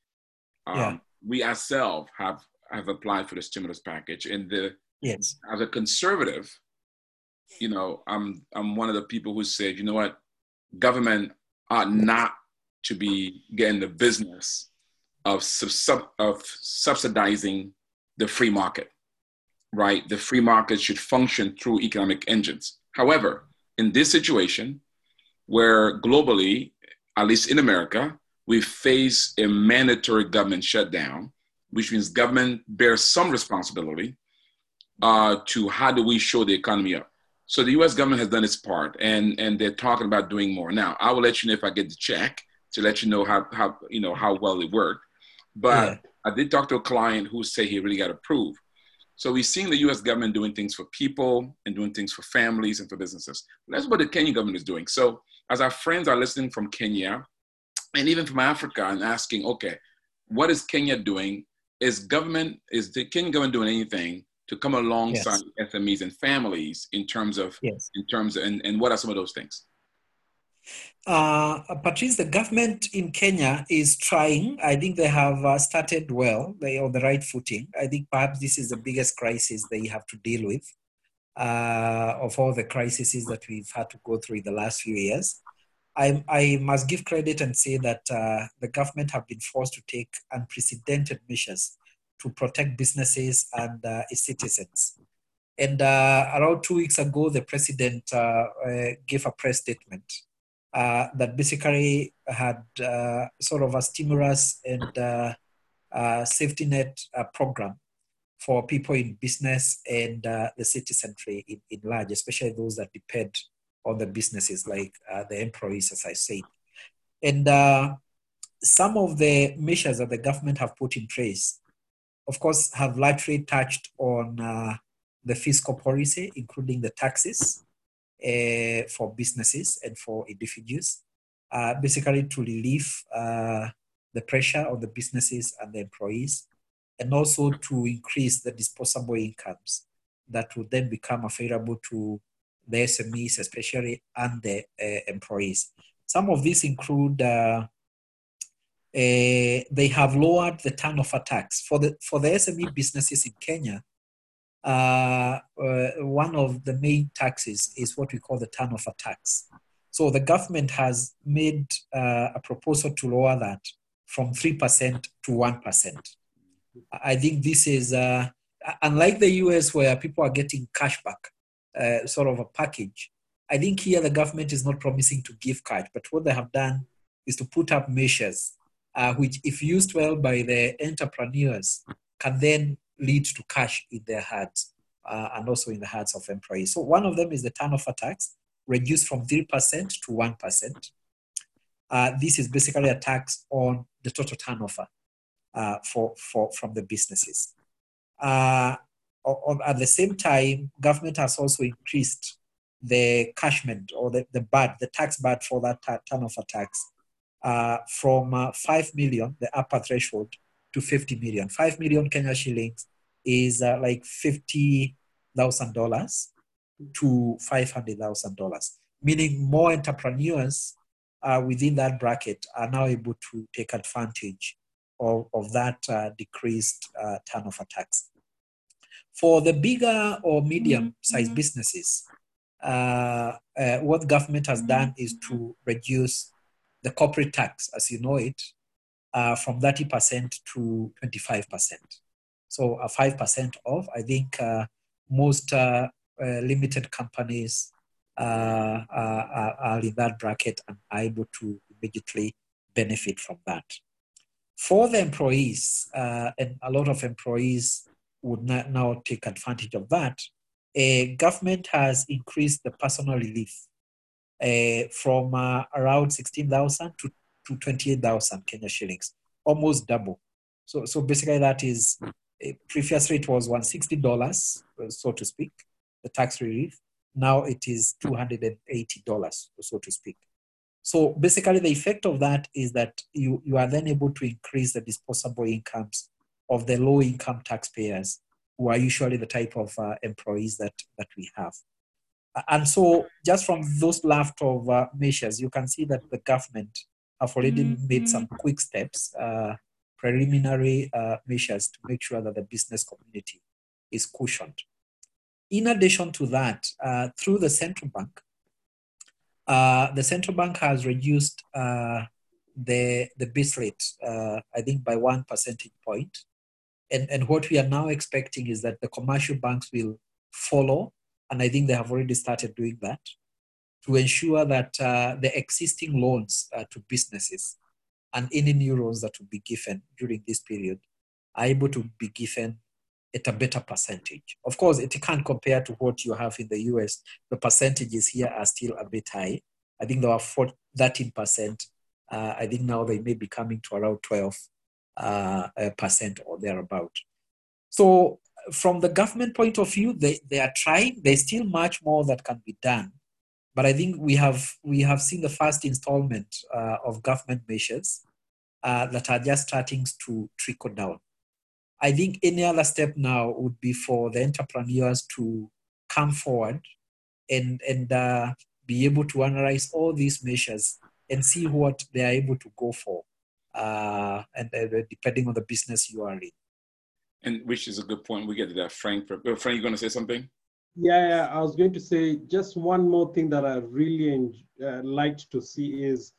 Um, yeah. We ourselves have, have applied for the stimulus package, and the yes. as a conservative, you know, I'm I'm one of the people who said, you know what, government ought not to be getting the business of sub, of subsidizing the free market, right? The free market should function through economic engines. However, in this situation, where globally, at least in America, we face a mandatory government shutdown, which means government bears some responsibility uh, to how do we show the economy up. So the U.S. government has done its part, and and they're talking about doing more. Now, I will let you know if I get the check to let you know how how you know how well it worked. But yeah. I did talk to a client who said he really got approved. So we've seen the U.S. government doing things for people and doing things for families and for businesses. That's what the Kenyan government is doing. So as our friends are listening from Kenya, and even from Africa, and asking, okay, what is Kenya doing? Is government is the Kenyan government doing anything to come alongside yes. SMEs and families in terms of yes. in terms of, and, and what are some of those things? Uh, Patrice, the government in Kenya is trying. I think they have uh, started well. They are on the right footing. I think perhaps this is the biggest crisis they have to deal with uh, of all the crises that we've had to go through in the last few years. I, I must give credit and say that uh, the government have been forced to take unprecedented measures to protect businesses and uh, its citizens. And uh, around two weeks ago, the president uh, uh gave a press statement uh, that basically had uh, sort of a stimulus and safety net program for people in business and the citizenry in, in large, especially those that depend on the businesses like the employees, as I said. And some of the measures that the government have put in place of course, have largely touched on uh, the fiscal policy, including the taxes uh, for businesses and for individuals, uh, basically to relieve uh, the pressure on the businesses and the employees, and also to increase the disposable incomes that would then become available to the SMEs, especially, and the uh, employees. Some of these include uh, they have lowered the turnover tax for the for the SME businesses in Kenya. Uh, uh, one of the main taxes is what we call the turnover tax. So the government has made uh, a proposal to lower that from three percent to one percent. I think this is uh, unlike the US where people are getting cashback, uh, sort of a package. I think here the government is not promising to give cash, but what they have done is to put up measures uh, which, if used well by the entrepreneurs, can then lead to cash in their hands uh, and also in the hands of employees. So, one of them is the turnover tax, reduced from 3% to 1%. Uh, this is basically a tax on the total turnover uh, for, for, from the businesses. Uh, at the same time, government has also increased the cashment or the, the BAT, the tax BAT for that turnover tax uh, from uh, 5 million, the upper threshold, to 50 million. 5 million Kenya shillings is uh, like $50,000 to $500,000, meaning more entrepreneurs uh, within that bracket are now able to take advantage of, of that uh, decreased uh, turnover tax. For the bigger or medium sized mm-hmm. businesses, uh, uh, what government has done is to reduce the corporate tax, as you know it, uh, from 30% to 25%. So a 5% off. I think uh, most uh, uh, limited companies are, are in that bracket and are able to immediately benefit from that. For the employees, and a lot of employees would now take advantage of that, uh, government has increased the personal relief uh, from uh, around 16,000 to, to 28,000 Kenya shillings, almost double. So, so basically that is, uh, previous rate was $160, so to speak, the tax relief. Now it is $280, so to speak. So basically the effect of that is that you, you are then able to increase the disposable incomes of the low income taxpayers who are usually the type of uh, employees that, that we have. And so, just from those left of uh, measures, you can see that the government have already mm-hmm. made some quick steps, uh, preliminary uh, measures to make sure that the business community is cushioned. In addition to that, uh, through the central bank, uh, the central bank has reduced the the base rate, I think, by one percentage point and, and what we are now expecting is that the commercial banks will follow, and I think they have already started doing that, to ensure that uh, the existing loans uh, to businesses and any new loans that will be given during this period are able to be given at a better percentage. Of course, it can't compare to what you have in the US. The percentages here are still a bit high. I think there were 13%. Uh, I think now they may be coming to around 12 uh, percent or thereabout. So from the government point of view, they, they are trying. There's still much more that can be done. But I think we have we have seen the first installment uh, of government measures uh, that are just starting to trickle down. I think any other step now would be for the entrepreneurs to come forward and and uh, be able to analyze all these measures and see what they are able to go for uh, and depending on the business you are in. And which is a good point. We get to that, Frank. Frank, you going to say something? Yeah, yeah, I was going to say just one more thing that I really uh, liked to see is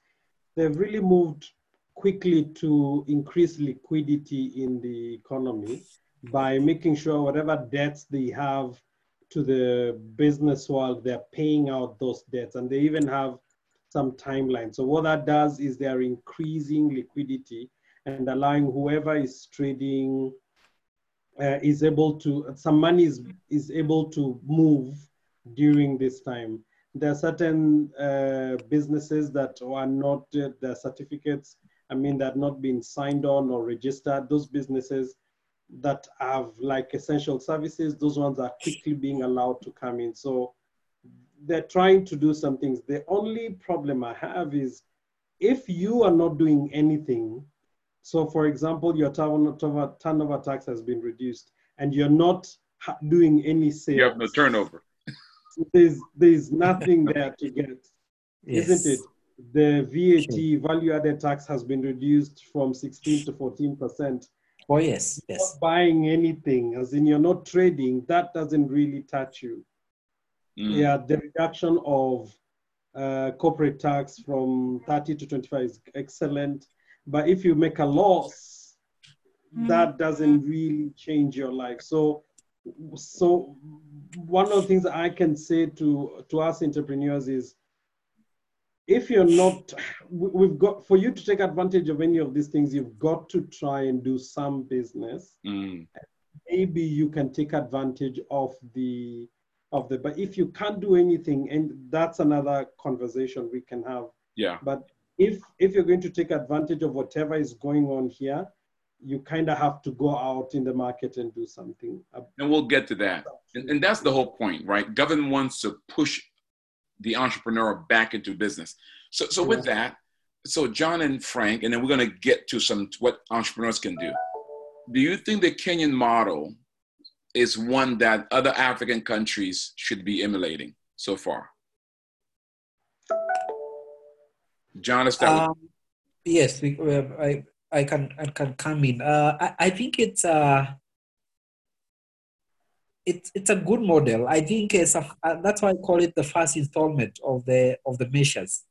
they've really moved quickly to increase liquidity in the economy by making sure whatever debts they have to the business world, they're paying out those debts. And they even have some timeline. So what that does is they are increasing liquidity and allowing whoever is trading uh, is able to, some money is, is able to move during this time. There are certain uh, businesses that are not, uh, their certificates, I mean, that not been signed on or registered. Those businesses that have like essential services, those ones are quickly being allowed to come in. So they're trying to do some things. The only problem I have is if you are not doing anything, so for example, your turnover, turnover tax has been reduced and you're not doing any sales. You have no turnover. there's, there's nothing there to get, yes. isn't it? The VAT sure. value added tax has been reduced from 16 to 14%. Oh, yes, yes. Not buying anything, as in you're not trading, that doesn't really touch you. Mm. Yeah, the reduction of uh, corporate tax from 30 to 25 is excellent. But if you make a loss, mm. that doesn't really change your life. So, so one of the things I can say to, to us entrepreneurs is if you're not, we've got, for you to take advantage of any of these things, you've got to try and do some business. Mm. Maybe you can take advantage of the of the but if you can't do anything and that's another conversation we can have yeah but if if you're going to take advantage of whatever is going on here you kind of have to go out in the market and do something. And we'll get to that. And, and that's the whole point, right? Government wants to push the entrepreneur back into business. So, so with that, so John and Frank, and then we're going to get to some what entrepreneurs can do. Do you think the Kenyan model is one that other African countries should be emulating so far? John, is that um, yes, I, I can I can come in. Uh, I, I think it's a it's it's a good model. I think it's a, uh, that's why I call it the first installment of the of the measures,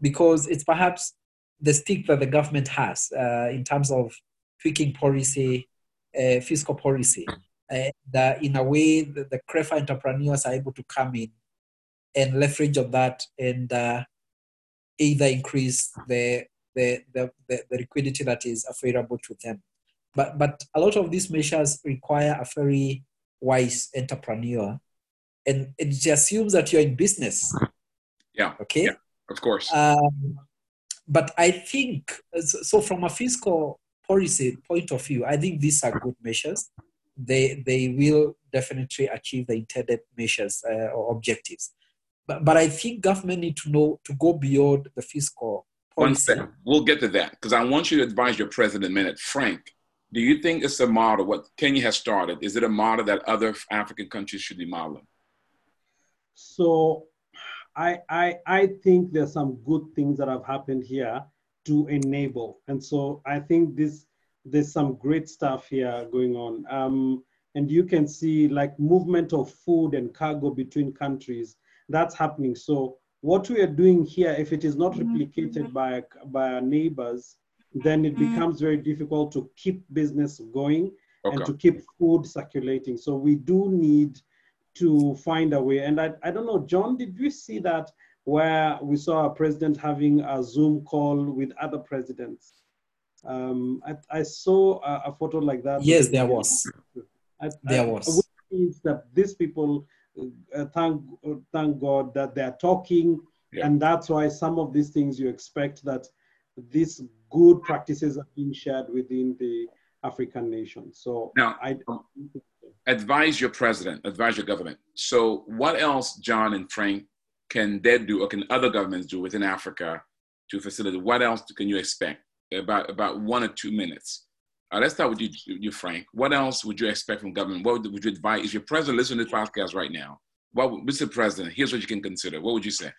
because it's perhaps the stick that the government has uh, in terms of tweaking policy, uh, fiscal policy. Uh, that in a way, the, the clever entrepreneurs are able to come in and leverage on that and uh, either increase the, the, the, the, the liquidity that is available to them. But, but a lot of these measures require a very wise entrepreneur. And it assumes that you're in business. Yeah. Okay. Yeah, of course. Um, but I think, so from a fiscal policy point of view, I think these are good measures. They, they will definitely achieve the intended measures uh, or objectives. But, but I think government need to know to go beyond the fiscal policy. One second. We'll get to that because I want you to advise your president a minute. Frank, do you think it's a model, what Kenya has started, is it a model that other African countries should be modeling? So I, I, I think there's some good things that have happened here to enable. And so I think this there's some great stuff here going on. Um, and you can see like movement of food and cargo between countries, that's happening. So what we are doing here, if it is not replicated by, by our neighbors, then it mm. becomes very difficult to keep business going okay. and to keep food circulating. So we do need to find a way. And I, I don't know, John, did you see that where we saw a president having a Zoom call with other presidents? Um, I, I saw a, a, photo like that. Yes, there was. I, there was. Means that these people uh, thank thank God that they're talking, yeah. and that's why some of these things you expect that these good practices are being shared within the African nations. So now, I um, advise your president, advise your government. So what else, John and Frank, can they do, or can other governments do within Africa to facilitate? What else can you expect? About about one or two minutes. Uh, let's start with you, you, Frank. What else would you expect from government? What would, would you advise? Is your president listening to this podcast right now? What, Mr. President, here's what you can consider. What would you say?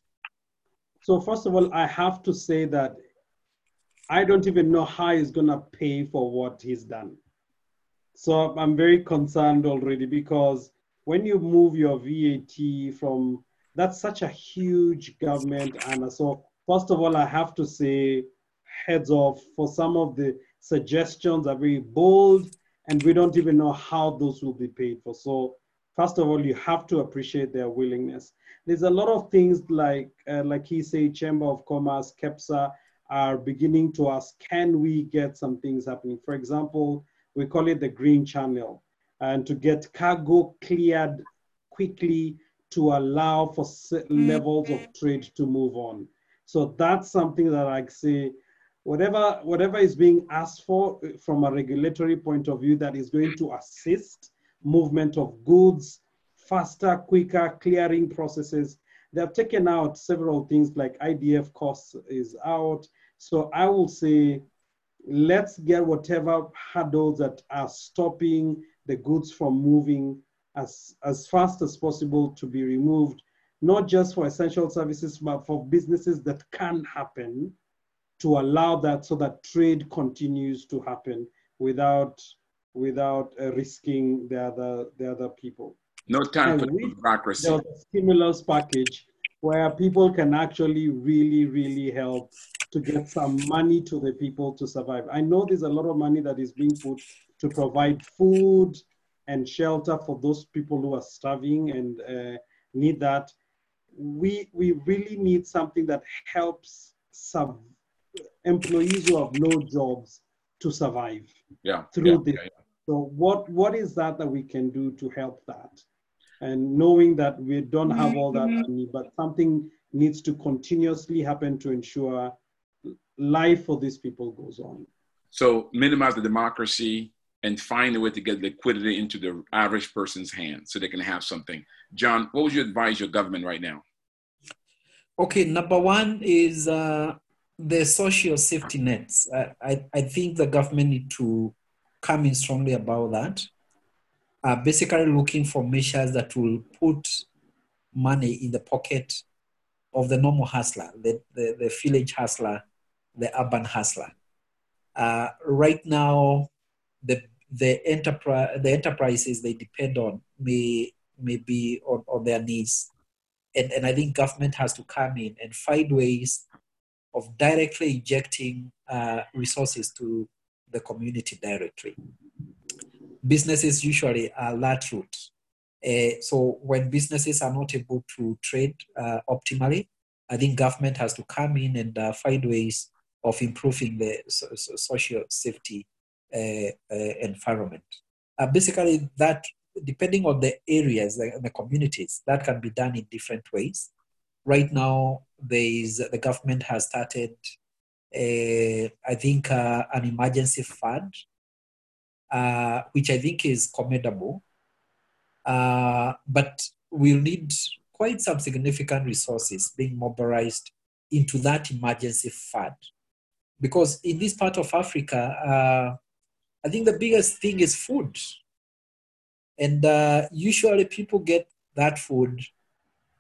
So first of all, I have to say that I don't even know how he's going to pay for what he's done. So I'm very concerned already because when you move your VAT from, that's such a huge government. And so, first of all, I have to say, heads off for some of the suggestions are very bold and we don't even know how those will be paid for. So, first of all, you have to appreciate their willingness. There's a lot of things like, uh, like he said, Chamber of Commerce, KEPSA, are beginning to ask, can we get some things happening? For example, we call it the green channel, and to get cargo cleared quickly to allow for levels of trade to move on. So that's something that I say, whatever, whatever is being asked for uh, from a regulatory point of view that is going to assist movement of goods, faster, quicker clearing processes. They have taken out several things like IDF costs is out, so I will say, let's get whatever hurdles that are stopping the goods from moving as, as fast as possible to be removed, not just for essential services, but for businesses that can happen to allow that so that trade continues to happen without, without uh, risking the other, the other people. No time for democracy. There's a stimulus package where people can actually really, really help to get some money to the people to survive. I know there's a lot of money that is being put to provide food and shelter for those people who are starving and uh, need that. We, we really need something that helps some employees who have no jobs to survive yeah, through yeah, this. Yeah, yeah. So what, what is that that we can do to help that? And knowing that we don't have all that mm-hmm. money, but something needs to continuously happen to ensure life for these people goes on. So minimize the democracy and find a way to get liquidity into the average person's hands so they can have something. John, what would you advise your government right now? Okay, number one is uh, the social safety nets. I, I, I, think the government need to come in strongly about that. Uh, basically looking for measures that will put money in the pocket of the normal hustler, the, the, the village hustler, the urban hustler. Uh, right now, the the enterprise the enterprises they depend on may may be on, on their needs. And, and I think government has to come in and find ways of directly injecting uh, resources to the community directly. Businesses usually are that route. Uh, so when businesses are not able to trade uh, optimally, I think government has to come in and uh, find ways of improving the so, so social safety uh, uh, environment. Basically, that depending on the areas, the, the, communities, that can be done in different ways. Right now, there is the government has started, I think, an emergency fund, which I think is commendable. but we'll need quite some significant resources being mobilized into that emergency fund. Because in this part of Africa, uh, I think the biggest thing is food. And uh, usually people get that food,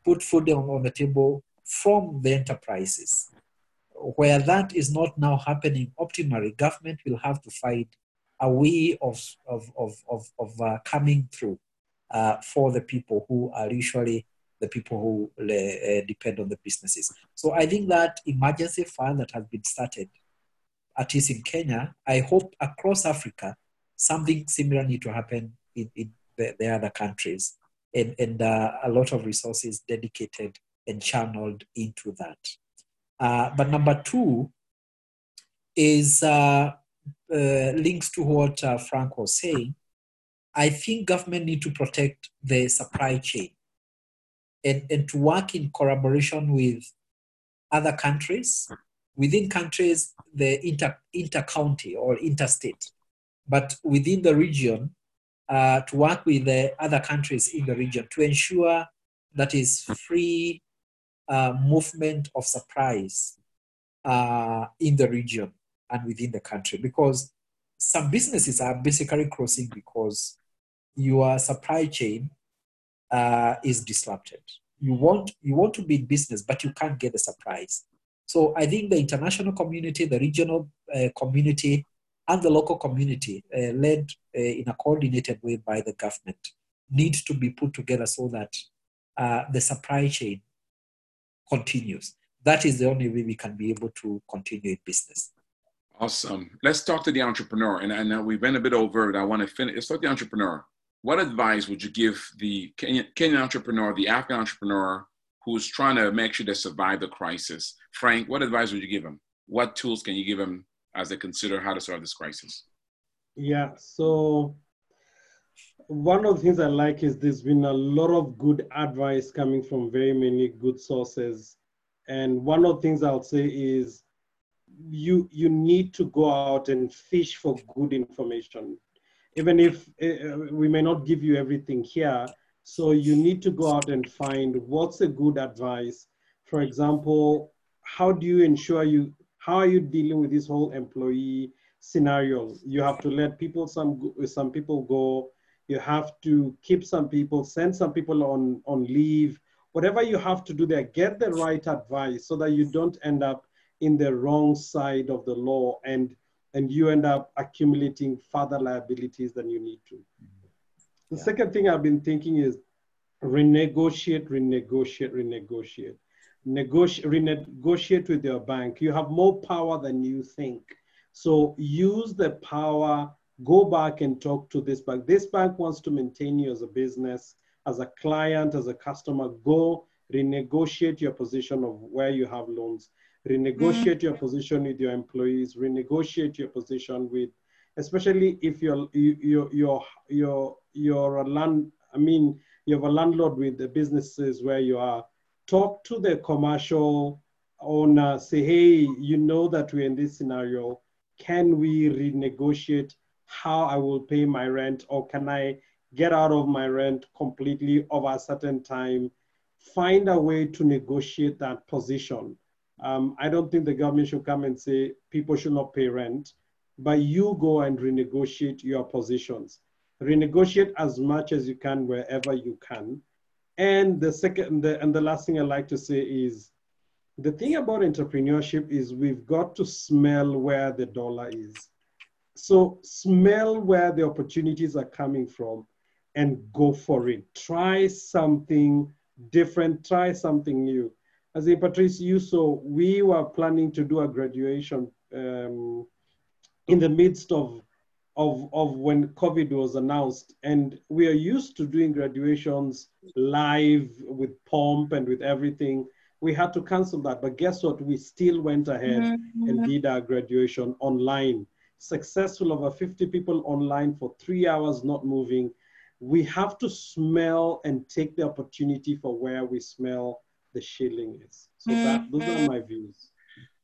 put food on, on the table from the enterprises. Where that is not now happening optimally, government will have to find a way of, of, of, of, of uh, coming through uh, for the people who are usually the people who uh, depend on the businesses. So I think that emergency fund that has been started at least in Kenya, I hope across Africa, something similar need to happen in, in the, the other countries and, and uh, a lot of resources dedicated and channeled into that. Uh, but number two is uh, uh links to what uh, Frank was saying. I think government need to protect the supply chain and, and to work in collaboration with other countries within countries, the inter, inter-county or interstate, but within the region, uh, to work with the other countries in the region to ensure that is free uh, movement of supplies uh, in the region and within the country because some businesses are basically crossing because your supply chain uh, is disrupted. You want, you want to be in business, but you can't get the supplies. So I think the international community, the regional uh, community, and the local community, uh, led uh, in a coordinated way by the government, need to be put together so that uh, the supply chain continues. That is the only way we can be able to continue in business. Awesome. Let's talk to the entrepreneur. And, and we went a bit over it. I want to finish. Let's talk to the entrepreneur. What advice would you give the Kenyan, Kenyan entrepreneur, the African entrepreneur, who's trying to make sure they survive the crisis. Frank, what advice would you give them? What tools can you give them as they consider how to solve this crisis? Yeah, so one of the things I like is there's been a lot of good advice coming from very many good sources. And one of the things I'll say is you you need to go out and fish for good information. Even if uh, we may not give you everything here, so you need to go out and find what's a good advice. For example, how do you ensure you, how are you dealing with this whole employee scenario? You have to let people, some, some people go. You have to keep some people, send some people on, on leave. Whatever you have to do there, get the right advice so that you don't end up in the wrong side of the law and, and you end up accumulating further liabilities than you need to. The yeah. second thing I've been thinking is renegotiate, renegotiate, renegotiate. Negotiate, renegotiate with your bank. You have more power than you think. So use the power, go back and talk to this bank. This bank wants to maintain you as a business, as a client, as a customer. Go renegotiate your position of where you have loans, renegotiate mm-hmm. your position with your employees, renegotiate your position with especially if you're you're you're you're, you're a land i mean you have a landlord with the businesses where you are talk to the commercial owner say hey you know that we're in this scenario can we renegotiate how I will pay my rent, or can I get out of my rent completely over a certain time? Find a way to negotiate that position. Um, I don't think the government should come and say people should not pay rent, but you go and renegotiate your positions. Renegotiate as much as you can wherever you can. And the second, the, and the last thing I like to say is the thing about entrepreneurship is we've got to smell where the dollar is. So smell where the opportunities are coming from and go for it. Try something different, try something new. As in Patrice, you saw, we were planning to do a graduation um, in the midst of, of, of when COVID was announced. And we are used to doing graduations live with pomp and with everything we had to cancel that. But guess what? We still went ahead mm-hmm. and did our graduation online. Successful over 50 people online for three hours, not moving. We have to smell and take the opportunity for where we smell the shilling is. So that those are mm-hmm. my views.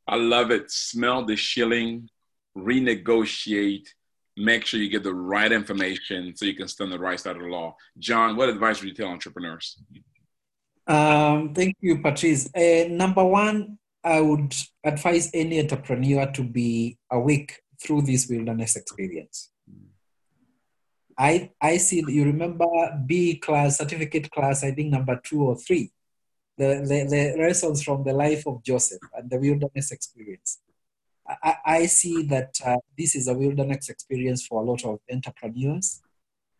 I love it. Smell the shilling, renegotiate, make sure you get the right information so you can stand the right side of the law. John, what advice would you tell entrepreneurs? Um, thank you, Patrice. Uh, number one, I would advise any entrepreneur to be awake through this wilderness experience. I, I see, you remember B class, certificate class, I think number two or three, the, the, the lessons from the life of Joseph and the wilderness experience. I, I see that uh, this is a wilderness experience for a lot of entrepreneurs,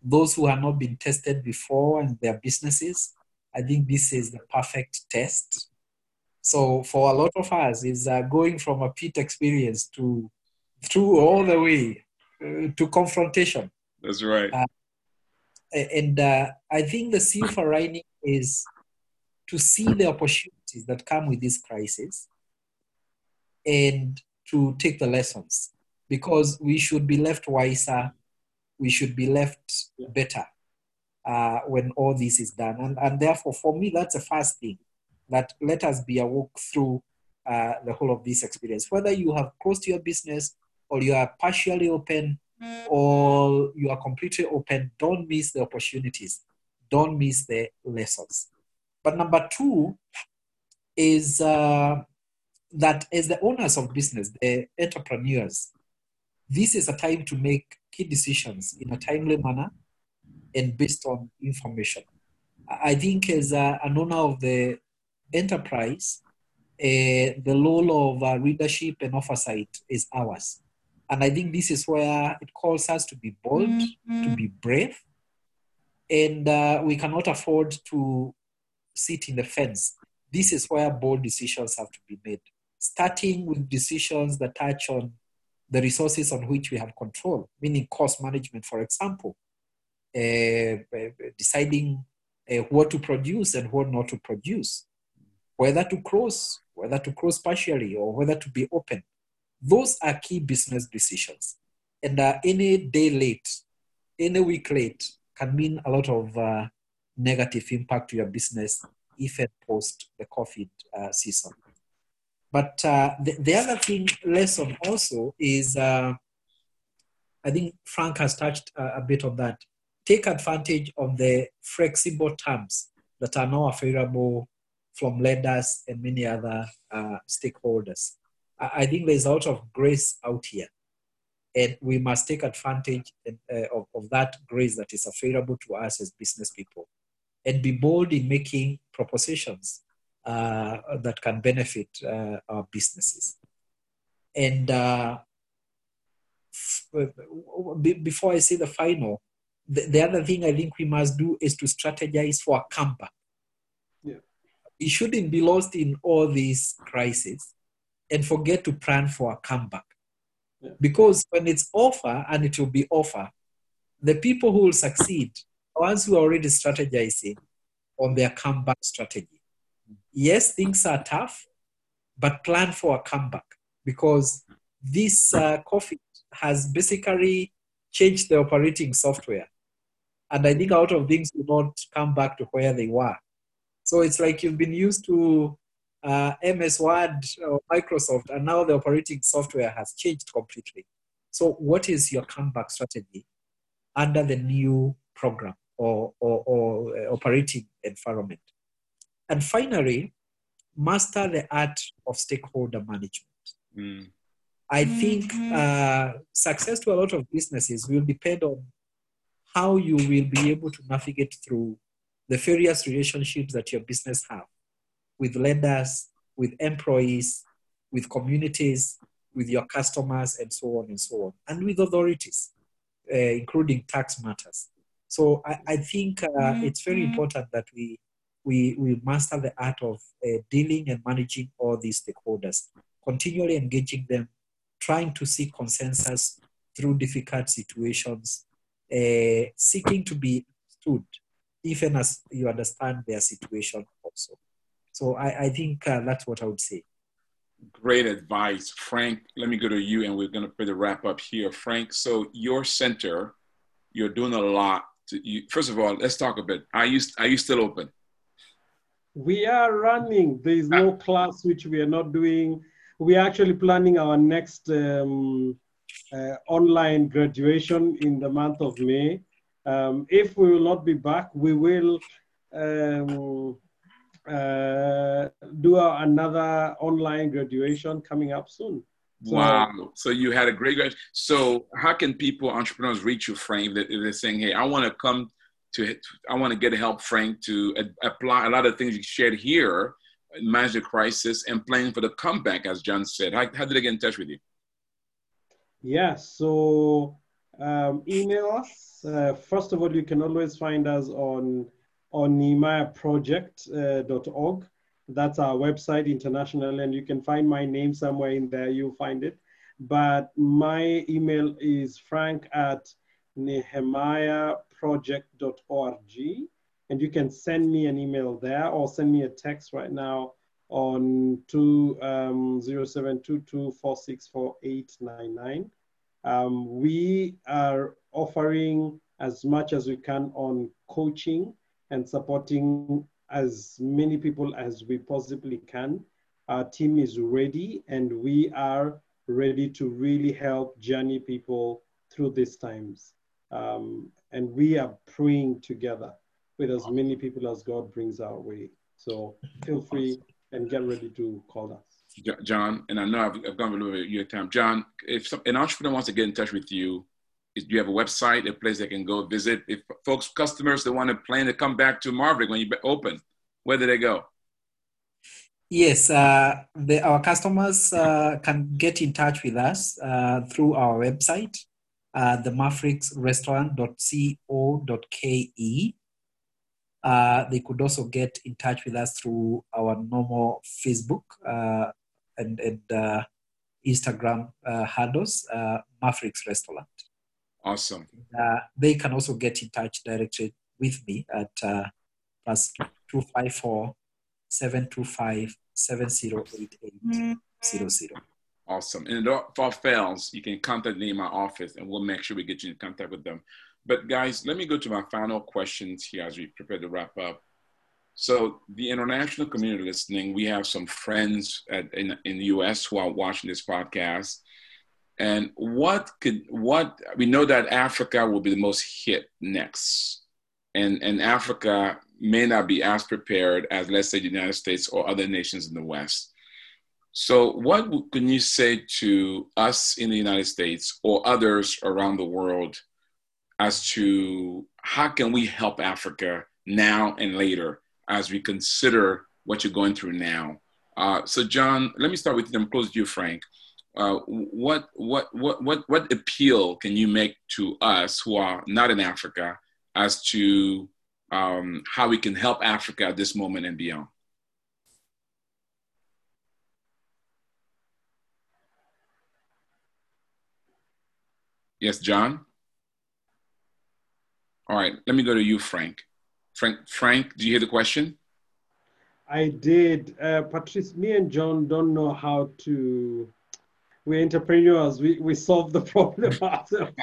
those who have not been tested before in their businesses, I think this is the perfect test. So for a lot of us, is uh, going from a pit experience to through all the way uh, to confrontation. That's right. Uh, and uh, I think the silver lining is to see the opportunities that come with this crisis and to take the lessons because we should be left wiser, we should be left better uh, when all this is done. And, and therefore, for me, that's the first thing that let us be a walk through uh, the whole of this experience. Whether you have closed your business or you are partially open or you are completely open, don't miss the opportunities, don't miss the lessons. But number two is uh, that as the owners of business, the entrepreneurs, this is a time to make key decisions in a timely manner and based on information. I think as a, an owner of the enterprise, uh, the role of uh, leadership and oversight is ours. And I think this is where it calls us to be bold, mm-hmm. to be brave, and uh, we cannot afford to sit in the fence. This is where bold decisions have to be made, starting with decisions that touch on the resources on which we have control, meaning cost management, for example. Uh, deciding uh, what to produce and what not to produce, whether to close, whether to close partially, or whether to be open. Those are key business decisions. And uh, any day late, any week late can mean a lot of uh, negative impact to your business if and post the COVID uh, season. But uh, the, the, other thing, lesson also is, I think Frank has touched a bit on that take advantage of the flexible terms that are now available from lenders and many other uh, stakeholders. I think there's a lot of grace out here, and we must take advantage uh, of, of that grace that is available to us as business people and be bold in making propositions uh, that can benefit uh, our businesses. And uh, f- before I say the final, the, the other thing I think we must do is to strategize for a comeback. Yeah. We shouldn't be lost in all these crises and forget to plan for a comeback. Yeah. Because when it's offer and it will be offer, the people who will succeed are ones who are already strategizing on their comeback strategy. Yes, things are tough, but plan for a comeback because this uh, COVID has basically changed the operating software. And I think a lot of things will not come back to where they were. So it's like you've been used to uh, MS Word or Microsoft, and now the operating software has changed completely. So, what is your comeback strategy under the new program or, or, or uh, operating environment? And finally, master the art of stakeholder management. Mm. I think uh, success to a lot of businesses will depend on how you will be able to navigate through the various relationships that your business have with lenders, with employees, with communities, with your customers, and so on and so on, and with authorities, uh, including tax matters. So I, I think uh, mm-hmm. it's very important that we, we, we master the art of uh, dealing and managing all these stakeholders, continually engaging them, trying to seek consensus through difficult situations, uh, seeking to be understood, even as you understand their situation also. So I, I think uh, that's what I would say. Great advice, Frank. Let me go to you, and we're going to put a wrap up here, Frank. So your center, you're doing a lot. To, you, first of all, let's talk a bit. Are you are you still open? We are running. There is no class which we are not doing. We are actually planning our next um, uh, online graduation in the month of May. Um, if we will not be back, we will. Um, uh, do another online graduation coming up soon. So, wow. So you had a great graduation. So how can people, entrepreneurs, reach you, Frank, if they're saying, hey, I want to come to, I want to get help, Frank, to apply a lot of things you shared here, manage the crisis and planning for the comeback, as John said. How, how did they get in touch with you? Yeah, so um, email us. Uh, first of all, you can always find us on on nehemiahproject.org. Uh, That's our website international, and you can find my name somewhere in there. You'll find it. But my email is frank at nehemiahproject.org. And you can send me an email there or send me a text right now on 0722464899. Um, um, we are offering as much as we can on coaching and supporting as many people as we possibly can. Our team is ready and we are ready to really help journey people through these times. Um, and we are praying together with as many people as God brings our way. So feel free and get ready to call us. John, and I know I've, I've gone a little bit of your time. John, if some, an entrepreneur wants to get in touch with you, do you have a website, a place they can go visit? If folks, customers, they want to plan to come back to Maverick when you open, where do they go? Yes, uh, the, our customers uh, can get in touch with us uh, through our website, uh, themavericksrestaurant.co.ke. Uh, they could also get in touch with us through our normal Facebook uh, and, and uh, Instagram handles, Mavericks Restaurant. Awesome. Uh, they can also get in touch directly with me at uh, plus 254 725 708800. Awesome. And if all fails, you can contact me in my office and we'll make sure we get you in contact with them. But guys, let me go to my final questions here as we prepare to wrap up. So the international community listening, we have some friends at, in, in the US who are watching this podcast. And what could what we know that Africa will be the most hit next, and and Africa may not be as prepared as let's say the United States or other nations in the West. So, what can you say to us in the United States or others around the world as to how can we help Africa now and later as we consider what you're going through now? Uh, so, John, let me start with them. Close to you, Frank. Uh, what what what what what appeal can you make to us who are not in Africa as to um, how we can help Africa at this moment and beyond? Yes, John. All right, let me go to you, Frank. Frank, Frank, do you hear the question? I did. Uh, Patrice, me and John don't know how to we're entrepreneurs. We, we solve the problem ourselves.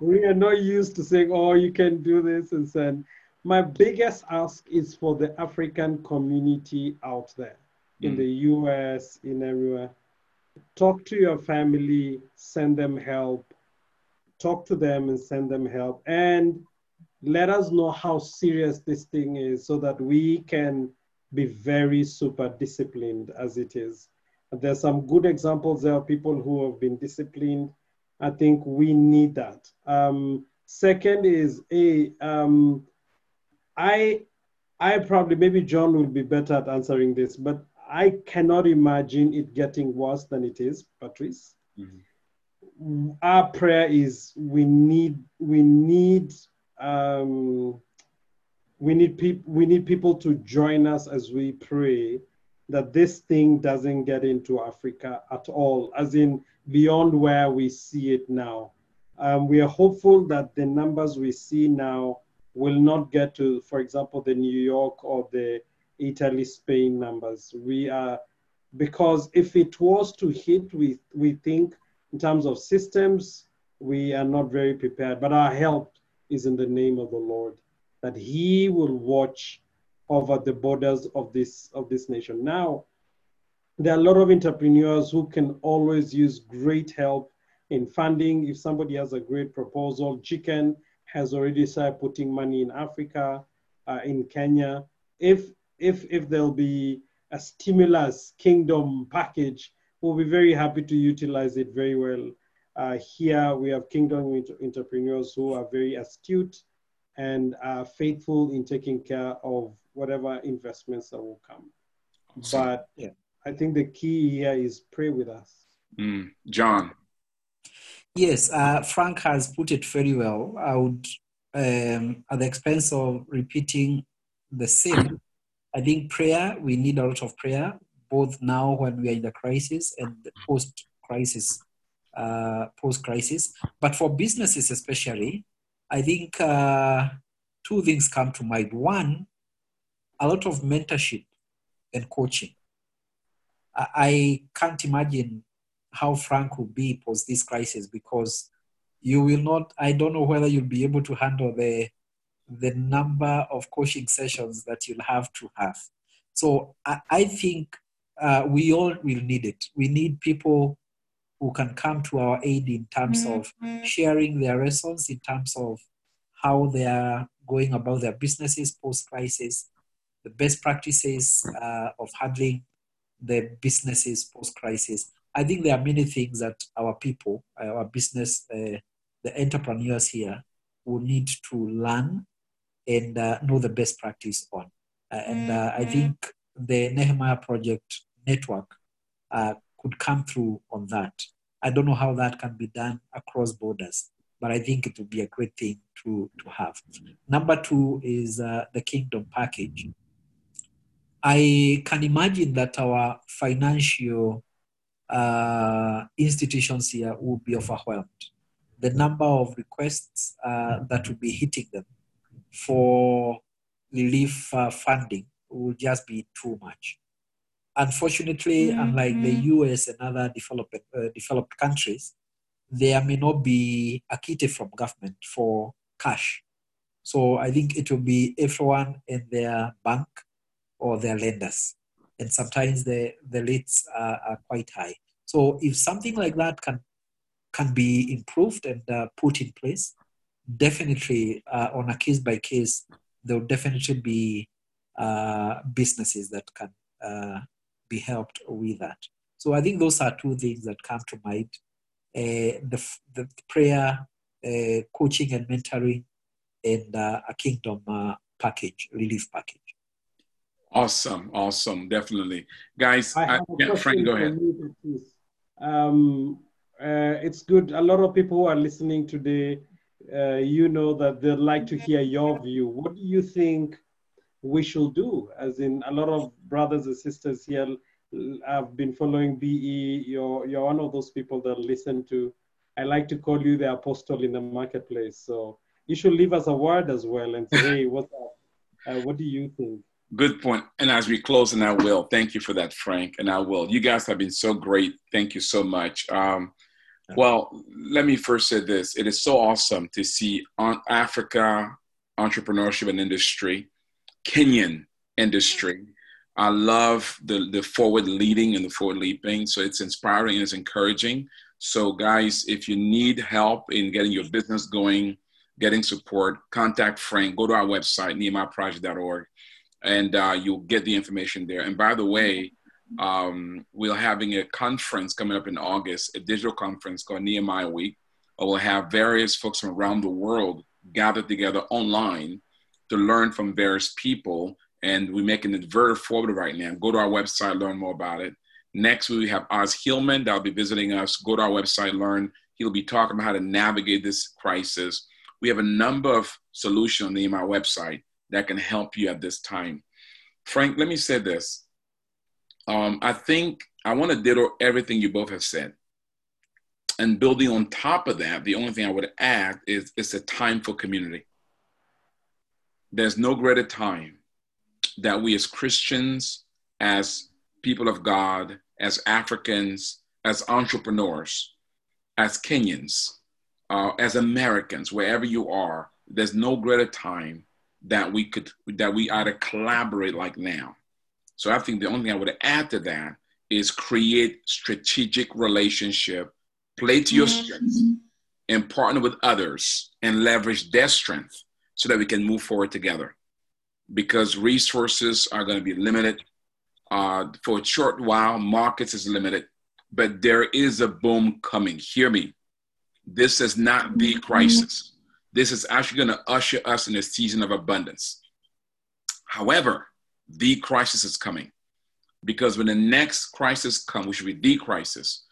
we are not used to saying, oh, you can do this and so My biggest ask is for the African community out there. in the US, in everywhere. Talk to your family, send them help. Talk to them and send them help. And let us know how serious this thing is so that we can be very super disciplined as it is. There's some good examples there of people who have been disciplined. I think we need that. Um, second is a um, I I probably maybe John will be better at answering this, but I cannot imagine it getting worse than it is, Patrice. Mm-hmm. Our prayer is we need we need um, we need people we need people to join us as we pray that this thing doesn't get into Africa at all, as in beyond where we see it now. Um, we are hopeful that the numbers we see now will not get to, for example, the New York or the Italy, Spain numbers. We are, because if it was to hit, we, we think in terms of systems, we are not very prepared, but our help is in the name of the Lord, that he will watch over the borders of this, of this nation. Now, there are a lot of entrepreneurs who can always use great help in funding. If somebody has a great proposal, Chicken has already started putting money in Africa, uh, in Kenya. If if if there'll be a stimulus kingdom package, we'll be very happy to utilize it very well. Uh, here we have kingdom entrepreneurs who are very astute and are faithful in taking care of whatever investments that will come. Awesome. But yeah, I think the key here is pray with us. Mm. John. Yes, uh, Frank has put it very well. I would, um, at the expense of repeating the same, I think prayer, we need a lot of prayer, both now when we are in the crisis and post crisis, uh, post crisis. But for businesses especially, I think uh, two things come to mind. One, a lot of mentorship and coaching. I, I can't imagine how Frank will be post this crisis because you will not, I don't know whether you'll be able to handle the the number of coaching sessions that you'll have to have. So I, I think uh, we all will need it. We need people who can come to our aid in terms of mm-hmm. sharing their lessons, in terms of how they are going about their businesses post crisis, the best practices uh, of handling their businesses post crisis. I think there are many things that our people, our business, uh, the entrepreneurs here will need to learn and uh, know the best practice on. Uh, and uh, I mm-hmm. think the Nehemiah Project network uh, could come through on that. I don't know how that can be done across borders, but I think it would be a great thing to, to have. Number two is uh, the Kingdom package. I can imagine that our financial uh, institutions here will be overwhelmed. The number of requests that will be hitting them for relief uh, funding will just be too much. Unfortunately, mm-hmm. unlike the US and other developed, uh, developed countries, there may not be a kitty from government for cash. So I think it will be everyone in their bank or their lenders. And sometimes the, the rates are, are quite high. So if something like that can, can be improved and uh, put in place, definitely uh, on a case by case, there will definitely be uh, businesses that can uh, be helped with that. So I think those are two things that come to mind: uh, the the prayer, uh, coaching and mentoring, and uh, a kingdom package, relief package. Awesome, awesome, definitely, guys. I, yeah, Frank, go ahead. Um, it's good. A lot of people who are listening today uh, you know that they'd like to hear your view. What do you think we should do? As in, a lot of brothers and sisters here have been following BE. You're, you're one of those people that listen to. I like to call you the apostle in the marketplace. So you should leave us a word as well and say, hey, what's up? Uh, what do you think? Good point. And as we close, and I will, thank you for that, Frank, and I will. You guys have been so great. Thank you so much. Um, well, let me first say this. It is so awesome to see on Africa entrepreneurship and industry, Kenyan industry, I love the, the forward leading and the forward leaping. So it's inspiring and it's encouraging. So, guys, if you need help in getting your business going, getting support, contact Frank. Go to our website, nehemiahproject.org, and uh, you'll get the information there. And by the way, um, we're having a conference coming up in August, a digital conference called Nehemiah Week. We'll have various folks from around the world gathered together online to learn from various people. And we're making it very forward right now. Go to our website, learn more about it. Next, we have Os Hillman that'll be visiting us. Go to our website, learn. He'll be talking about how to navigate this crisis. We have a number of solutions on the our website that can help you at this time. Frank, let me say this. Um, I think I want to ditto everything you both have said. And building on top of that, the only thing I would add is it's a time for community. There's no greater time that we as Christians, as people of God, as Africans, as entrepreneurs, as Kenyans, uh, as Americans, wherever you are, there's no greater time that we could that we ought to collaborate like now. So I think the only thing I would add to that is create strategic relationship, play to your mm-hmm. strengths, and partner with others and leverage their strength so that we can move forward together. Because resources are going to be limited, uh, for a short while, markets is limited, but there is a boom coming. Hear me. This is not the crisis. This is actually going to usher us in a season of abundance. However, the crisis is coming because when the next crisis comes, which will be the crisis,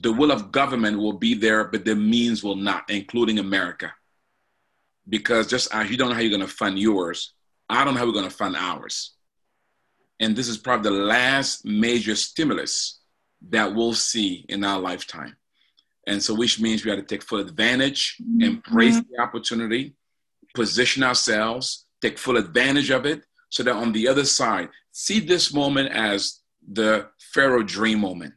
the will of government will be there, but the means will not, including America. Because just as you don't know how you're going to fund yours, I don't know how we're going to fund ours. And this is probably the last major stimulus that we'll see in our lifetime. And so, which means we have to take full advantage, mm-hmm. embrace the opportunity, position ourselves, take full advantage of it, so that on the other side, see this moment as the Pharaoh dream moment,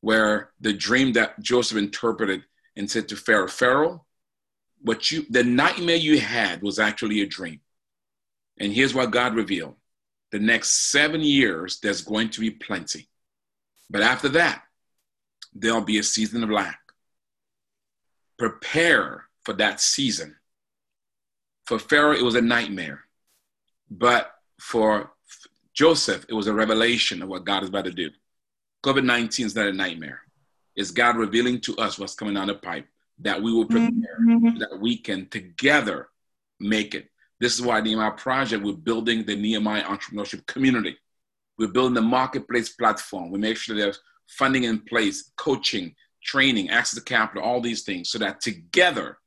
where the dream that Joseph interpreted and said to Pharaoh, Pharaoh, what you the nightmare you had was actually a dream. And here's what God revealed the next seven years, there's going to be plenty. But after that, there'll be a season of lack. Prepare for that season. For Pharaoh, it was a nightmare. But for Joseph, it was a revelation of what God is about to do. COVID 19 is not a nightmare. It's God revealing to us what's coming down the pipe that we will prepare, mm-hmm. that we can together make it. This is why the Nehemiah Project, we're building the Nehemiah entrepreneurship community. We're building the marketplace platform. We make sure there's funding in place, coaching, training, access to capital, all these things, so that together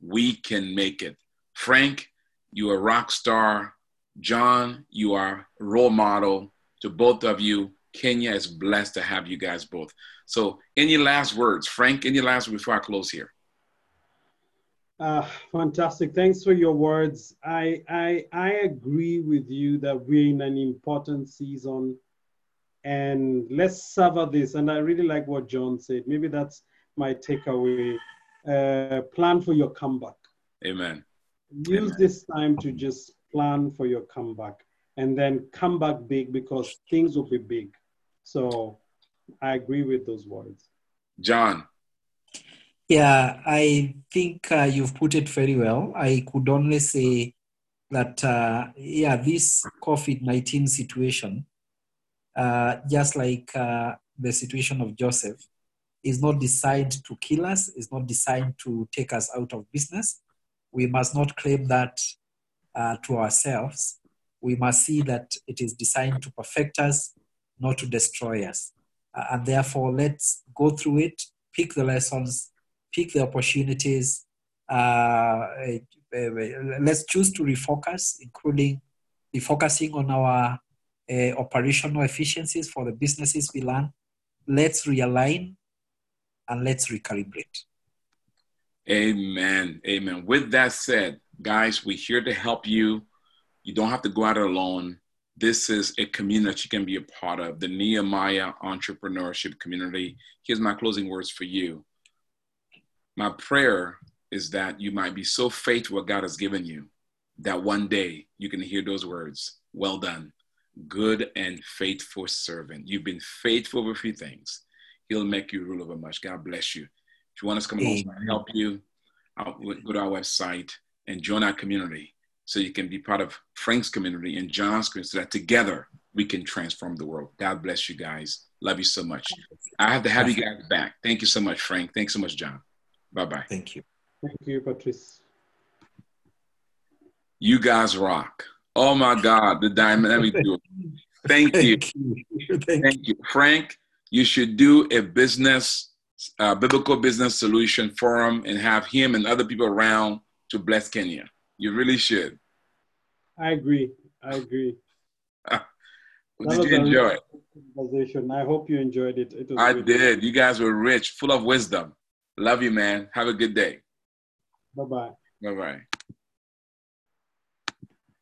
we can make it. Frank, you are a rock star. John, you are a role model to both of you. Kenya is blessed to have you guys both. So, any last words, Frank? Any last words before I close here? Uh, fantastic. Thanks for your words. I, I, I agree with you that we're in an important season and let's savor this. And I really like what John said. Maybe that's my takeaway. Uh, plan for your comeback. Amen. Use Amen. this time to just plan for your comeback and then come back big because things will be big. So I agree with those words. John. Yeah, I think uh, you've put it very well. I could only say that, uh, yeah, this COVID 19 situation, uh, just like uh, the situation of Joseph, is not designed to kill us, is not designed to take us out of business. We must not claim that uh, to ourselves. We must see that it is designed to perfect us, not to destroy us. And therefore, let's go through it, pick the lessons, pick the opportunities. Uh, eh, eh, let's choose to refocus, including refocusing on our operational efficiencies for the businesses we run. Let's realign and let's recalibrate. Amen. Amen. With that said, guys, we're here to help you. You don't have to go out alone. This is a community that you can be a part of, the Nehemiah Entrepreneurship Community. Here's my closing words for you. My prayer is that you might be so faithful what God has given you that one day you can hear those words, well done, good and faithful servant. You've been faithful with a few things. He'll make you rule over much. God bless you. If you want us to come along and help you, I'll go to our website and join our community so you can be part of Frank's community and John's community so that together we can transform the world. God bless you guys. Love you so much. I have to have you guys back. Thank you so much, Frank. Thanks so much, John. Bye bye. Thank you. Thank you, Patrice. You guys rock. Oh my God, the diamond. Let me do it. Thank, Thank you. you. Thank, Thank you. Frank, you should do a business, uh, biblical business solution forum and have him and other people around to bless Kenya. You really should. I agree. I agree. Did you enjoy it? Conversation. I hope you enjoyed it. it I did. You guys were rich, full of wisdom. Love you, man. Have a good day. Bye bye. Bye bye.